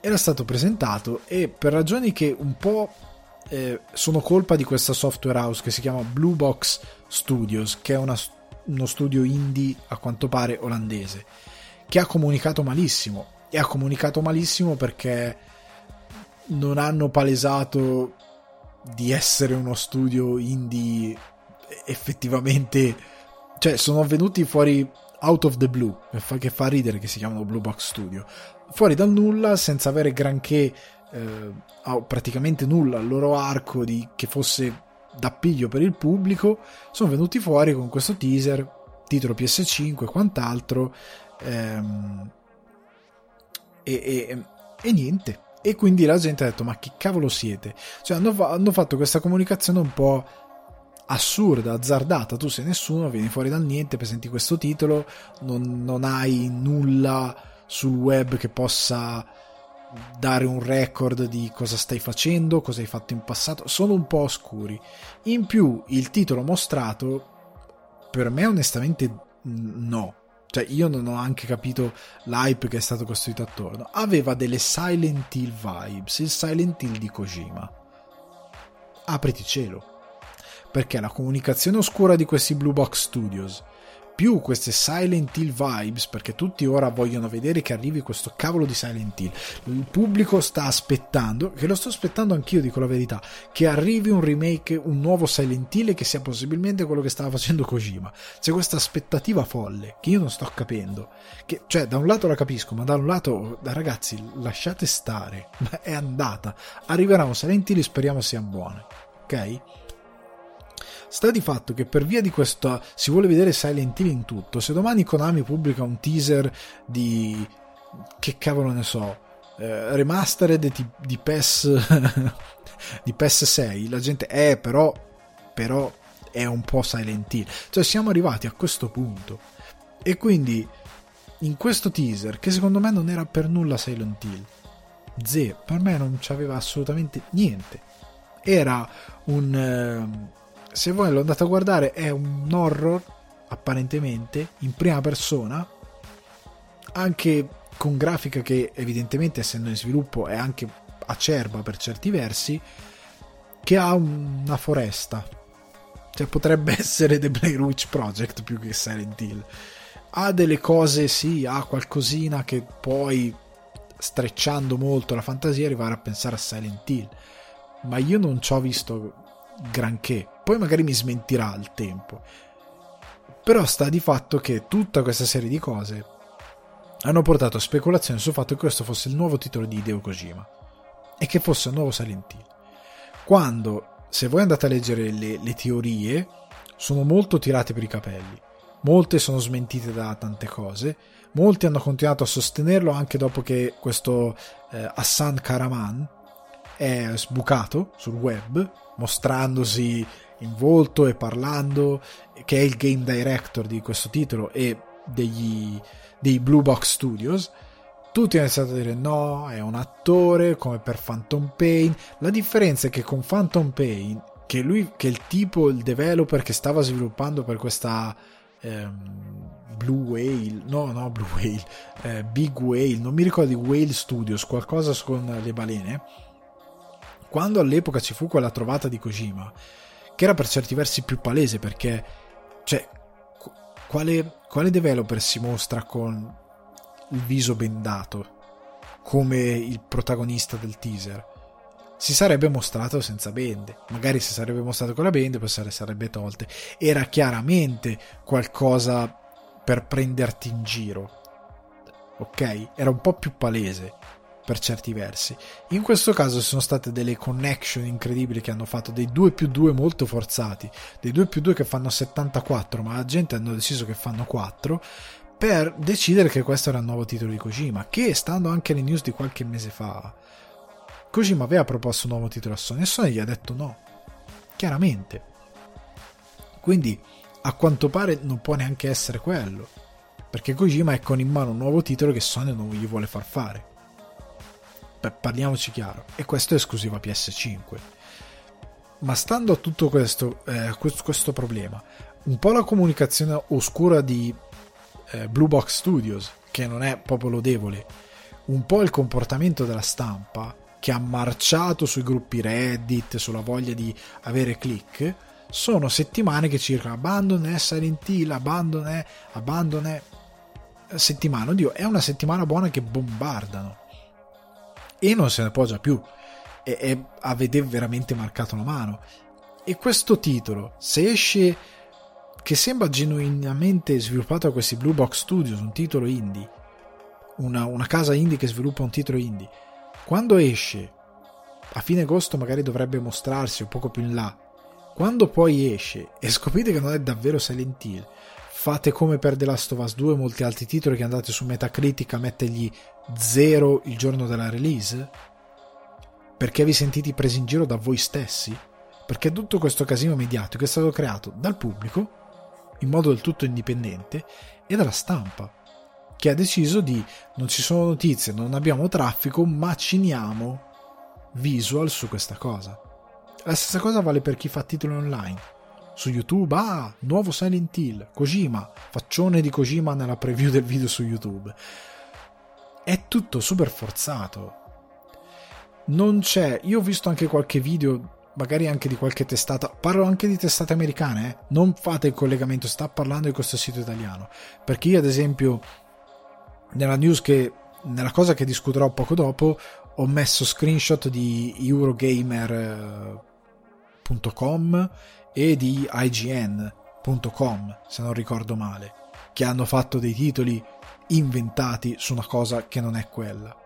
era stato presentato e per ragioni che un po' eh, sono colpa di questa software house che si chiama Blue Box Studios, che è una, uno studio indie a quanto pare olandese che ha comunicato malissimo. E ha comunicato malissimo perché non hanno palesato di essere uno studio indie effettivamente. Cioè, sono venuti fuori out of the blue, che fa ridere che si chiamano Blue Box Studio. Fuori dal nulla, senza avere granché, eh, praticamente nulla al loro arco di, che fosse d'appiglio per il pubblico, sono venuti fuori con questo teaser, titolo PS5 e quant'altro, Ehm, e, e, e, niente. E quindi la gente ha detto: Ma che cavolo siete? Cioè, hanno, hanno fatto questa comunicazione un po' assurda, azzardata. Tu sei nessuno, vieni fuori dal niente, presenti questo titolo, non, non hai nulla sul web che possa dare un record di cosa stai facendo, cosa hai fatto in passato, sono un po' oscuri. In più, il titolo mostrato, per me onestamente no, cioè io non ho anche capito l'hype che è stato costruito attorno, aveva delle Silent Hill vibes, il Silent Hill di Kojima. Apriti cielo. Perché la comunicazione oscura di questi Blue Box Studios più queste Silent Hill vibes, perché tutti ora vogliono vedere che arrivi questo cavolo di Silent Hill. Il pubblico sta aspettando, che lo sto aspettando anch'io, dico la verità, che arrivi un remake, un nuovo Silent Hill che sia possibilmente quello che stava facendo Kojima. C'è questa aspettativa folle che io non sto capendo. Che, cioè, da un lato la capisco, ma da un lato, ragazzi, lasciate stare. <laughs> È andata. Arriverà un Silent Hill e speriamo sia buono. Ok? Sta di fatto che per via di questo si vuole vedere Silent Hill in tutto. Se domani Konami pubblica un teaser di che cavolo ne so, eh, remastered di, di PES <laughs> di PES 6, la gente eh però però è un po' Silent Hill. Cioè siamo arrivati a questo punto. E quindi in questo teaser che secondo me non era per nulla Silent Hill. Z, per me non c'aveva assolutamente niente. Era un eh, se voi lo andate a guardare è un horror apparentemente in prima persona anche con grafica che evidentemente essendo in sviluppo è anche acerba per certi versi che ha una foresta. Cioè potrebbe <laughs> essere The Blair Witch Project più che Silent Hill. Ha delle cose sì ha qualcosina che poi strecciando molto la fantasia arrivare a pensare a Silent Hill. Ma io non ci ho visto granché. Poi magari mi smentirà il tempo. Però sta di fatto che tutta questa serie di cose hanno portato a speculazioni sul fatto che questo fosse il nuovo titolo di Hideo Kojima e che fosse un nuovo Silent Hill. Quando, se voi andate a leggere le, le teorie, sono molto tirate per i capelli. Molte sono smentite da tante cose. Molti hanno continuato a sostenerlo anche dopo che questo eh, Hassan Karaman è sbucato sul web mostrandosi in volto e parlando, che è il game director di questo titolo e degli, dei Blue Box Studios. Tutti hanno iniziato a dire no, è un attore come per Phantom Pain. La differenza è che con Phantom Pain, che lui, che il tipo, il developer che stava sviluppando per questa ehm, Blue Whale, no, no, Blue Whale, eh, Big Whale, non mi ricordo di Whale Studios, qualcosa con le balene quando all'epoca ci fu quella trovata di Kojima, che era per certi versi più palese perché, cioè, quale, quale developer si mostra con il viso bendato come il protagonista del teaser? Si sarebbe mostrato senza bende, magari si sarebbe mostrato con la bende, poi se le sarebbe tolte. Era chiaramente qualcosa per prenderti in giro, ok? Era un po' più palese per certi versi. In questo caso sono state delle connection incredibili che hanno fatto dei 2 più 2 molto forzati, dei 2 più 2 che fanno 74, ma la gente hanno deciso che fanno 4 per decidere che questo era il nuovo titolo di Kojima, che stando anche alle news di qualche mese fa, Kojima aveva proposto un nuovo titolo a Sony e Sony gli ha detto no, chiaramente. Quindi a quanto pare non può neanche essere quello, perché Kojima è con in mano un nuovo titolo che Sony non gli vuole far fare parliamoci chiaro, e questo è esclusiva PS5. Ma stando a tutto questo, eh, questo problema, un po' la comunicazione oscura di eh, Blue Box Studios, che non è proprio lodevole, un po' il comportamento della stampa, che ha marciato sui gruppi Reddit, sulla voglia di avere click, sono settimane che circolano Abandon è Silent Hill, Abandon è settimana, oddio, è una settimana buona che bombardano e non se ne appoggia più. E, e avete veramente marcato la mano. E questo titolo se esce che sembra genuinamente sviluppato da questi Blue Box Studios un titolo indie una, una casa indie che sviluppa un titolo indie quando esce a fine agosto magari dovrebbe mostrarsi un poco più in là. Quando poi esce e scoprite che non è davvero Silent Hill fate come per The Last of Us 2 e molti altri titoli che andate su Metacritic a mettergli 0 il giorno della release? Perché vi sentite presi in giro da voi stessi? Perché tutto questo casino mediatico è stato creato dal pubblico, in modo del tutto indipendente, e dalla stampa, che ha deciso di non ci sono notizie, non abbiamo traffico, maciniamo visual su questa cosa. La stessa cosa vale per chi fa titoli online. Su YouTube, ah, nuovo Silent Hill, Kojima, faccione di Kojima nella preview del video su YouTube è tutto super forzato. Non c'è, io ho visto anche qualche video, magari anche di qualche testata, parlo anche di testate americane, eh? non fate il collegamento, sta parlando di questo sito italiano, perché io ad esempio nella news che, nella cosa che discuterò poco dopo, ho messo screenshot di Eurogamer.com e di IGN.com, se non ricordo male, che hanno fatto dei titoli inventati su una cosa che non è quella.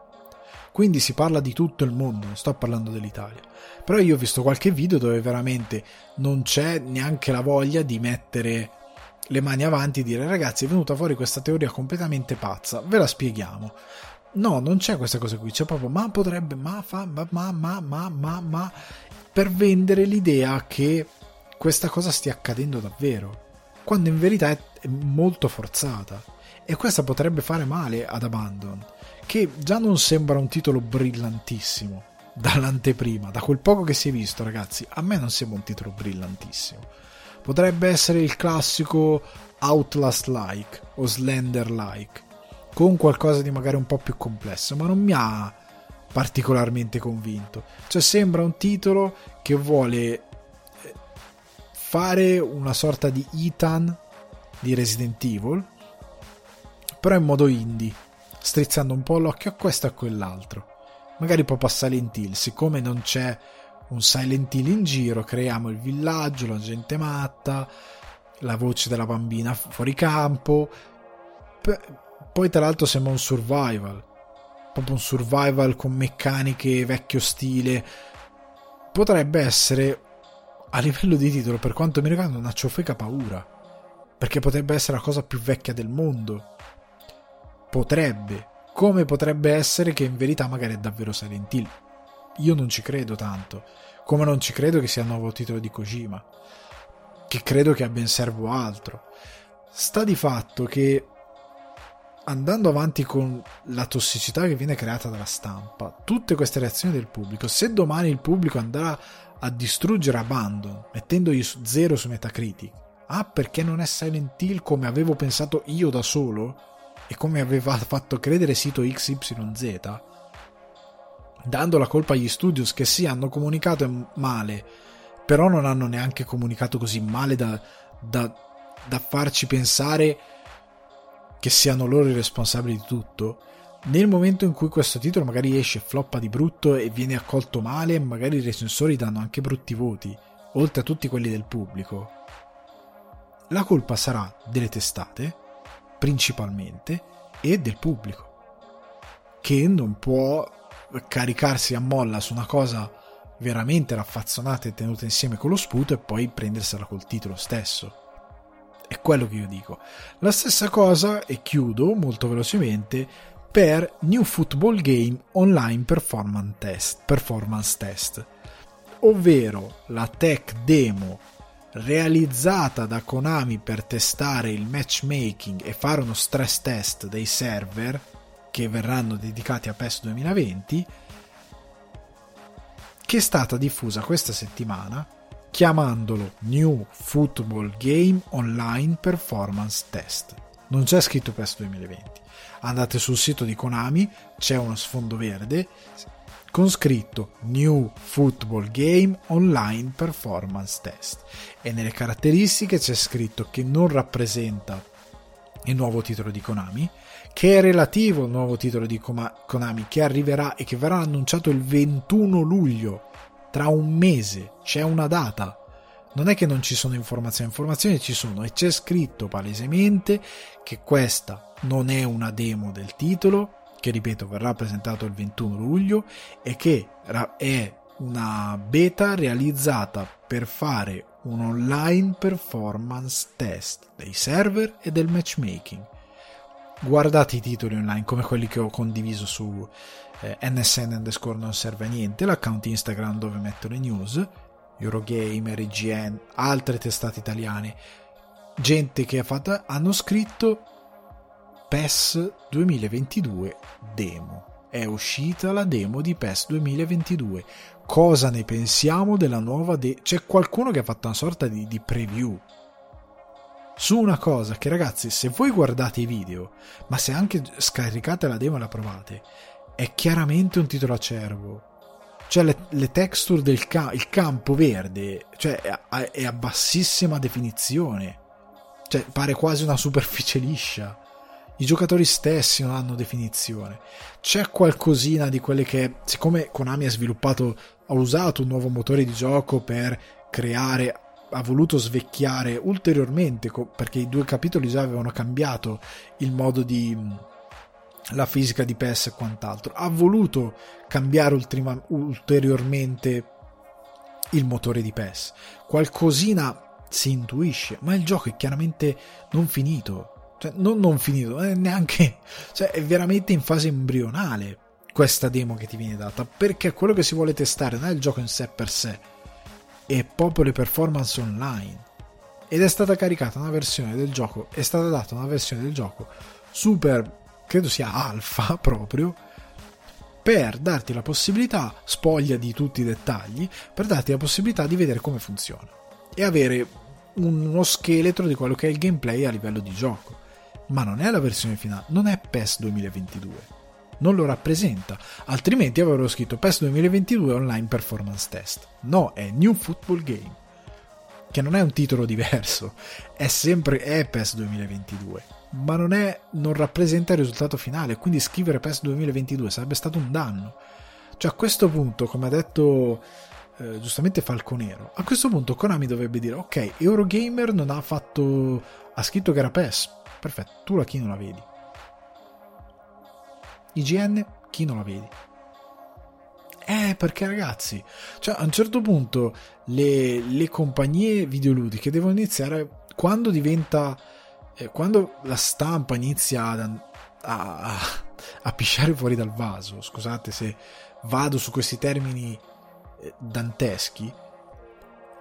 quindi si parla di tutto il mondo, non sto parlando dell'Italia. Però io ho visto qualche video dove veramente non c'è neanche la voglia di mettere le mani avanti e dire ragazzi è venuta fuori questa teoria completamente pazza, ve la spieghiamo. No, non c'è questa cosa qui, c'è proprio ma potrebbe, ma fa, ma, ma, ma, ma, ma, ma, per vendere l'idea che questa cosa stia accadendo davvero, quando in verità è molto forzata. E questa potrebbe fare male ad Abandon, che già non sembra un titolo brillantissimo dall'anteprima, da quel poco che si è visto, ragazzi, a me non sembra un titolo brillantissimo. Potrebbe essere il classico Outlast-like o Slender-like, con qualcosa di magari un po' più complesso, ma non mi ha particolarmente convinto. Cioè sembra un titolo che vuole fare una sorta di Ethan di Resident Evil, però in modo indie, strizzando un po' l'occhio a questo e a quell'altro. Magari proprio a Silent Hill, siccome non c'è un Silent Hill in giro, creiamo il villaggio, la gente matta, la voce della bambina fuori campo. Poi tra l'altro sembra un survival, proprio un survival con meccaniche vecchio stile. Potrebbe essere a livello di titolo, per quanto mi riguarda, una ciofeca paura. Perché potrebbe essere la cosa più vecchia del mondo. Potrebbe. Come potrebbe essere che in verità magari è davvero Silent Hill. Io non ci credo tanto. Come non ci credo che sia il nuovo titolo di Kojima. Che credo che abbia in serbo altro. Sta di fatto che andando avanti con la tossicità che viene creata dalla stampa, tutte queste reazioni del pubblico, se domani il pubblico andrà a distruggere Abandon mettendogli zero su Metacritic, ah perché non è Silent Hill come avevo pensato io da solo? E come aveva fatto credere sito XYZ, dando la colpa agli studios che sì hanno comunicato male, però non hanno neanche comunicato così male da, da, da farci pensare che siano loro i responsabili di tutto, nel momento in cui questo titolo magari esce, floppa di brutto e viene accolto male, magari i recensori danno anche brutti voti, oltre a tutti quelli del pubblico, la colpa sarà delle testate, principalmente, e del pubblico, che non può caricarsi a molla su una cosa veramente raffazzonata e tenuta insieme con lo sputo e poi prendersela col titolo stesso. È quello che io dico. La stessa cosa, e chiudo molto velocemente, per New Football Game Online Performance Test, performance test ovvero la tech demo realizzata da Konami per testare il matchmaking e fare uno stress test dei server che verranno dedicati a PES 2020 che è stata diffusa questa settimana chiamandolo New Football Game Online Performance Test. Non c'è scritto PES 2020. Andate sul sito di Konami, c'è uno sfondo verde con scritto New Football Game Online Performance Test e nelle caratteristiche c'è scritto che non rappresenta il nuovo titolo di Konami, che è relativo al nuovo titolo di Konami che arriverà e che verrà annunciato il 21 luglio tra un mese c'è una data. Non è che non ci sono informazioni, informazioni ci sono e c'è scritto palesemente che questa non è una demo del titolo, che ripeto verrà presentato il 21 luglio e che è una beta realizzata per fare un online performance test dei server e del matchmaking. Guardate i titoli online come quelli che ho condiviso su eh, NSN underscore non serve a niente, l'account Instagram dove metto le news, Eurogamer, IGN, altre testate italiane, gente che ha fatto, hanno scritto PES 2022 demo. È uscita la demo di PES 2022. Cosa ne pensiamo della nuova demo? C'è qualcuno che ha fatto una sorta di, di preview su una cosa che ragazzi se voi guardate i video ma se anche scaricate la demo e la provate è chiaramente un titolo acerbo. Cioè le, le texture del ca- campo verde cioè, è, è a bassissima definizione. Cioè pare quasi una superficie liscia. I giocatori stessi non hanno definizione. C'è qualcosina di quelle che, siccome Konami ha sviluppato, ha usato un nuovo motore di gioco per creare, ha voluto svecchiare ulteriormente, perché i due capitoli già avevano cambiato il modo di, la fisica di PES e quant'altro. Ha voluto cambiare ulteriormente il motore di PES. Qualcosina si intuisce, ma il gioco è chiaramente non finito. Cioè, non non finito, è neanche... Cioè, è veramente in fase embrionale questa demo che ti viene data, perché quello che si vuole testare non è il gioco in sé per sé, è proprio le performance online. Ed è stata caricata una versione del gioco, è stata data una versione del gioco super, credo sia alfa <laughs> proprio, per darti la possibilità, spoglia di tutti i dettagli, per darti la possibilità di vedere come funziona e avere uno scheletro di quello che è il gameplay a livello di gioco. Ma non è la versione finale, non è PES 2022 non lo rappresenta, altrimenti avrebbero scritto PES 2022 Online Performance Test. No, è New Football Game, che non è un titolo diverso, è sempre è PES 2022, ma non, è, non rappresenta il risultato finale, quindi scrivere PES 2022 sarebbe stato un danno. Cioè a questo punto, come ha detto eh, giustamente Falconero, a questo punto Konami dovrebbe dire ok, Eurogamer non ha fatto... ha scritto che era PES, perfetto, tu la chi non la vedi IGN, chi non la vedi? Eh, perché ragazzi, cioè a un certo punto le, le compagnie videoludiche devono iniziare quando diventa, eh, quando la stampa inizia a, a, a, pisciare fuori dal vaso, scusate se vado su questi termini eh, danteschi,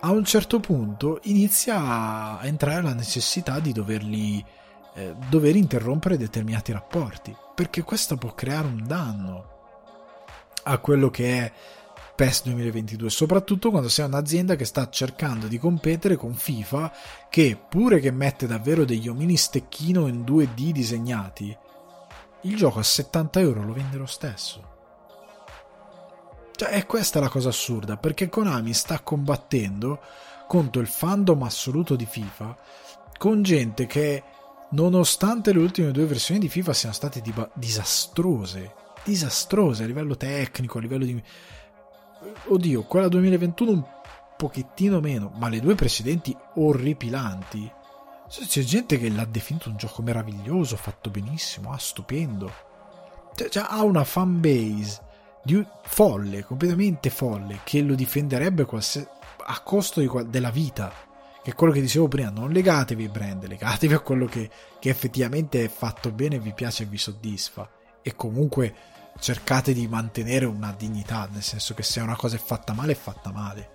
a un certo punto inizia a entrare la necessità di doverli eh, dover interrompere determinati rapporti, perché questo può creare un danno a quello che è PES 2022, soprattutto quando sei un'azienda che sta cercando di competere con FIFA, che pure che mette davvero degli omini stecchino in 2D disegnati, il gioco a 70 euro lo vende lo stesso. Cioè, è questa la cosa assurda, perché Konami sta combattendo contro il fandom assoluto di FIFA con gente che nonostante le ultime due versioni di FIFA siano state diba- disastrose, disastrose a livello tecnico, a livello di... Oddio, quella 2021 un pochettino meno, ma le due precedenti orripilanti. C'è gente che l'ha definito un gioco meraviglioso, fatto benissimo, ah, stupendo. Cioè, cioè, ha una fanbase di folle, completamente folle, che lo difenderebbe qualsiasi... a costo di... della vita che è quello che dicevo prima, non legatevi ai brand, legatevi a quello che, che effettivamente è fatto bene, vi piace e vi soddisfa. E comunque cercate di mantenere una dignità, nel senso che se una cosa è fatta male, è fatta male.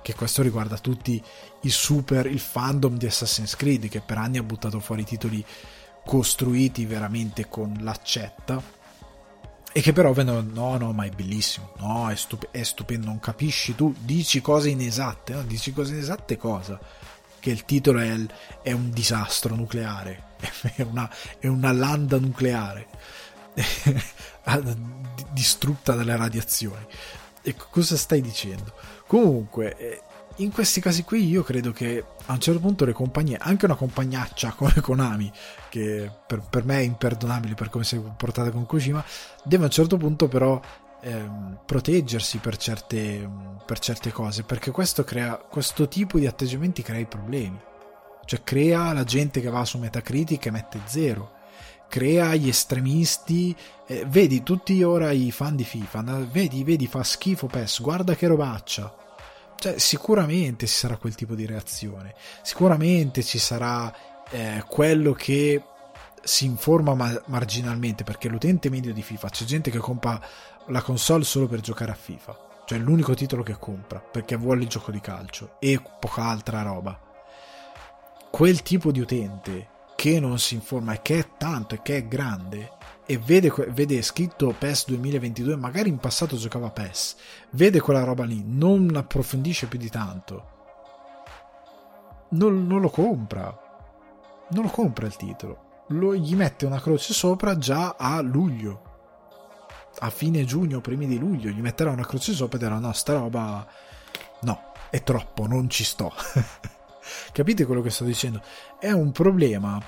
Che questo riguarda tutti i super, il fandom di Assassin's Creed, che per anni ha buttato fuori titoli costruiti veramente con l'accetta e che però vengono no no ma è bellissimo no è, stup- è stupendo non capisci tu dici cose inesatte no? dici cose inesatte cosa che il titolo è, è un disastro nucleare, <laughs> è una, è una landa nucleare <laughs> distrutta dalle radiazioni. E cosa stai dicendo? Comunque, eh, in questi casi qui io credo che a un certo punto le compagnie, anche una compagnaccia come <laughs> Konami, che per, per me è imperdonabile per come si è comportata con Kojima, deve a un certo punto però ehm, proteggersi per certe, per certe cose, perché questo, crea, questo tipo di atteggiamenti crea i problemi. Cioè crea la gente che va su Metacritic e mette zero, crea gli estremisti, eh, vedi tutti ora i fan di FIFA, vedi, vedi fa schifo PES, guarda che robaccia. Cioè, sicuramente ci sarà quel tipo di reazione, sicuramente ci sarà eh, quello che si informa ma- marginalmente perché l'utente medio di FIFA c'è gente che compra la console solo per giocare a FIFA. Cioè l'unico titolo che compra perché vuole il gioco di calcio e poca altra roba. Quel tipo di utente che non si informa e che è tanto e che è grande e vede, vede scritto PES 2022, magari in passato giocava PES, vede quella roba lì, non approfondisce più di tanto, non, non lo compra. Non lo compra il titolo. Lo, gli mette una croce sopra già a luglio a fine giugno, primi di luglio, gli metterà una croce sopra e dirà no, sta roba no, è troppo, non ci sto. <laughs> Capite quello che sto dicendo? È un problema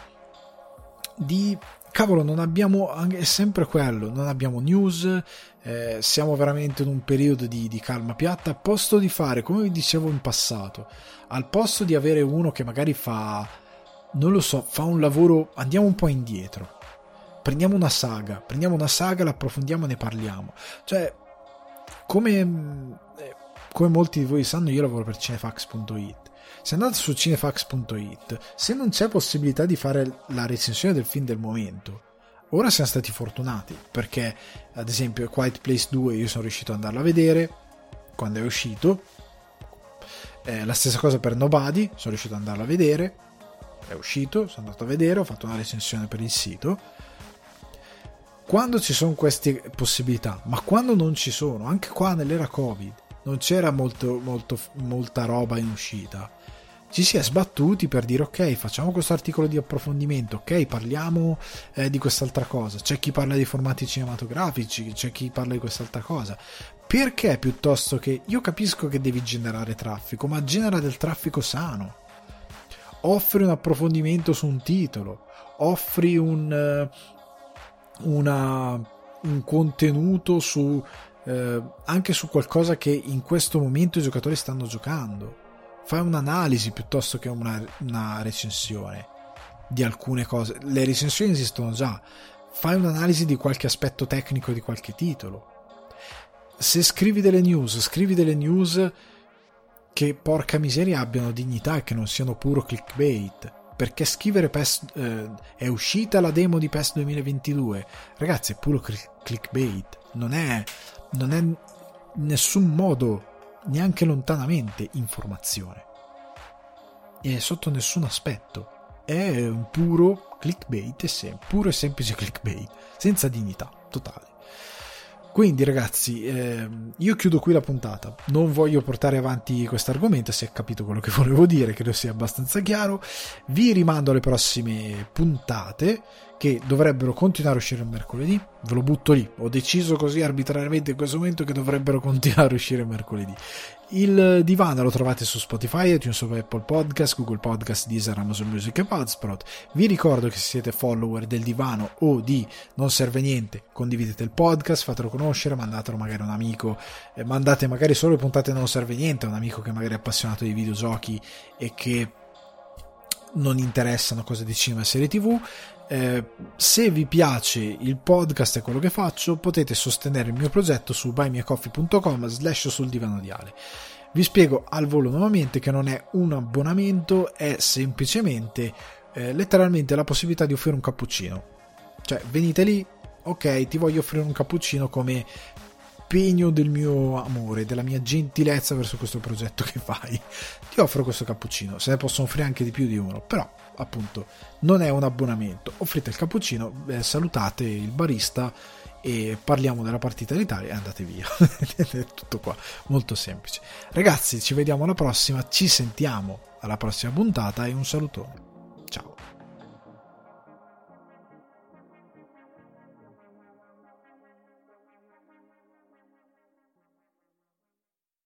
di cavolo, non abbiamo è sempre quello, non abbiamo news, eh, siamo veramente in un periodo di, di, calma piatta. A posto di fare, come vi dicevo in passato, al posto di avere uno che magari fa, non lo so, fa un lavoro, andiamo un po' indietro prendiamo una saga, prendiamo una saga, la approfondiamo e ne parliamo. Cioè, come, eh, come molti di voi sanno, io lavoro per cinefax.it. Se andate su cinefax.it, se non c'è possibilità di fare la recensione del film del momento, ora siamo stati fortunati perché, ad esempio, Quiet Place 2 io sono riuscito ad andarlo a vedere quando è uscito. Eh, la stessa cosa per Nobody, sono riuscito ad andarlo a vedere. È uscito, sono andato a vedere, ho fatto una recensione per il sito quando ci sono queste possibilità, ma quando non ci sono, anche qua nell'era Covid, non c'era molto, molto, molta roba in uscita. Ci si è sbattuti per dire ok, facciamo questo articolo di approfondimento, ok, parliamo eh, di quest'altra cosa. C'è chi parla di formati cinematografici, c'è chi parla di quest'altra cosa. Perché piuttosto che io capisco che devi generare traffico, ma genera del traffico sano. Offri un approfondimento su un titolo, offri un, una, un contenuto su, eh, anche su qualcosa che in questo momento i giocatori stanno giocando. Fai un'analisi piuttosto che una, una recensione di alcune cose. Le recensioni esistono già. Fai un'analisi di qualche aspetto tecnico di qualche titolo. Se scrivi delle news, scrivi delle news che porca miseria abbiano dignità e che non siano puro clickbait perché scrivere PES eh, è uscita la demo di PES 2022 ragazzi è puro clickbait non è, non è nessun modo neanche lontanamente informazione. E sotto nessun aspetto. È un puro clickbait puro e semplice clickbait senza dignità totale quindi ragazzi, eh, io chiudo qui la puntata, non voglio portare avanti questo argomento, si è capito quello che <laughs> volevo dire, credo sia abbastanza chiaro, vi rimando alle prossime puntate che dovrebbero continuare a uscire il mercoledì, ve lo butto lì, ho deciso così arbitrariamente in questo momento che dovrebbero <laughs> continuare a uscire mercoledì. Il divano lo trovate su Spotify, iTunes Apple Podcast, Google Podcast, Deezer, Amazon Music e Buzzsprout. Vi ricordo che se siete follower del divano o di Non Serve Niente, condividete il podcast, fatelo conoscere, mandatelo magari a un amico, eh, mandate magari solo le puntate Non Serve Niente a un amico che magari è appassionato di videogiochi e che non interessano cose di cinema e serie tv eh, se vi piace il podcast e quello che faccio, potete sostenere il mio progetto su buymeacoffee.com slash sul divano di Ale. Vi spiego al volo nuovamente che non è un abbonamento, è semplicemente eh, letteralmente la possibilità di offrire un cappuccino. Cioè, venite lì, ok, ti voglio offrire un cappuccino come pegno del mio amore, della mia gentilezza verso questo progetto <laughs> che fai. Ti offro questo cappuccino, se ne possono offrire anche di più di uno, però appunto non è un abbonamento. Offrite il cappuccino, eh, salutate il barista e parliamo della partita d'Italia e andate via. <laughs> è tutto qua, molto semplice. Ragazzi, ci vediamo alla prossima, ci sentiamo alla prossima puntata e un salutone.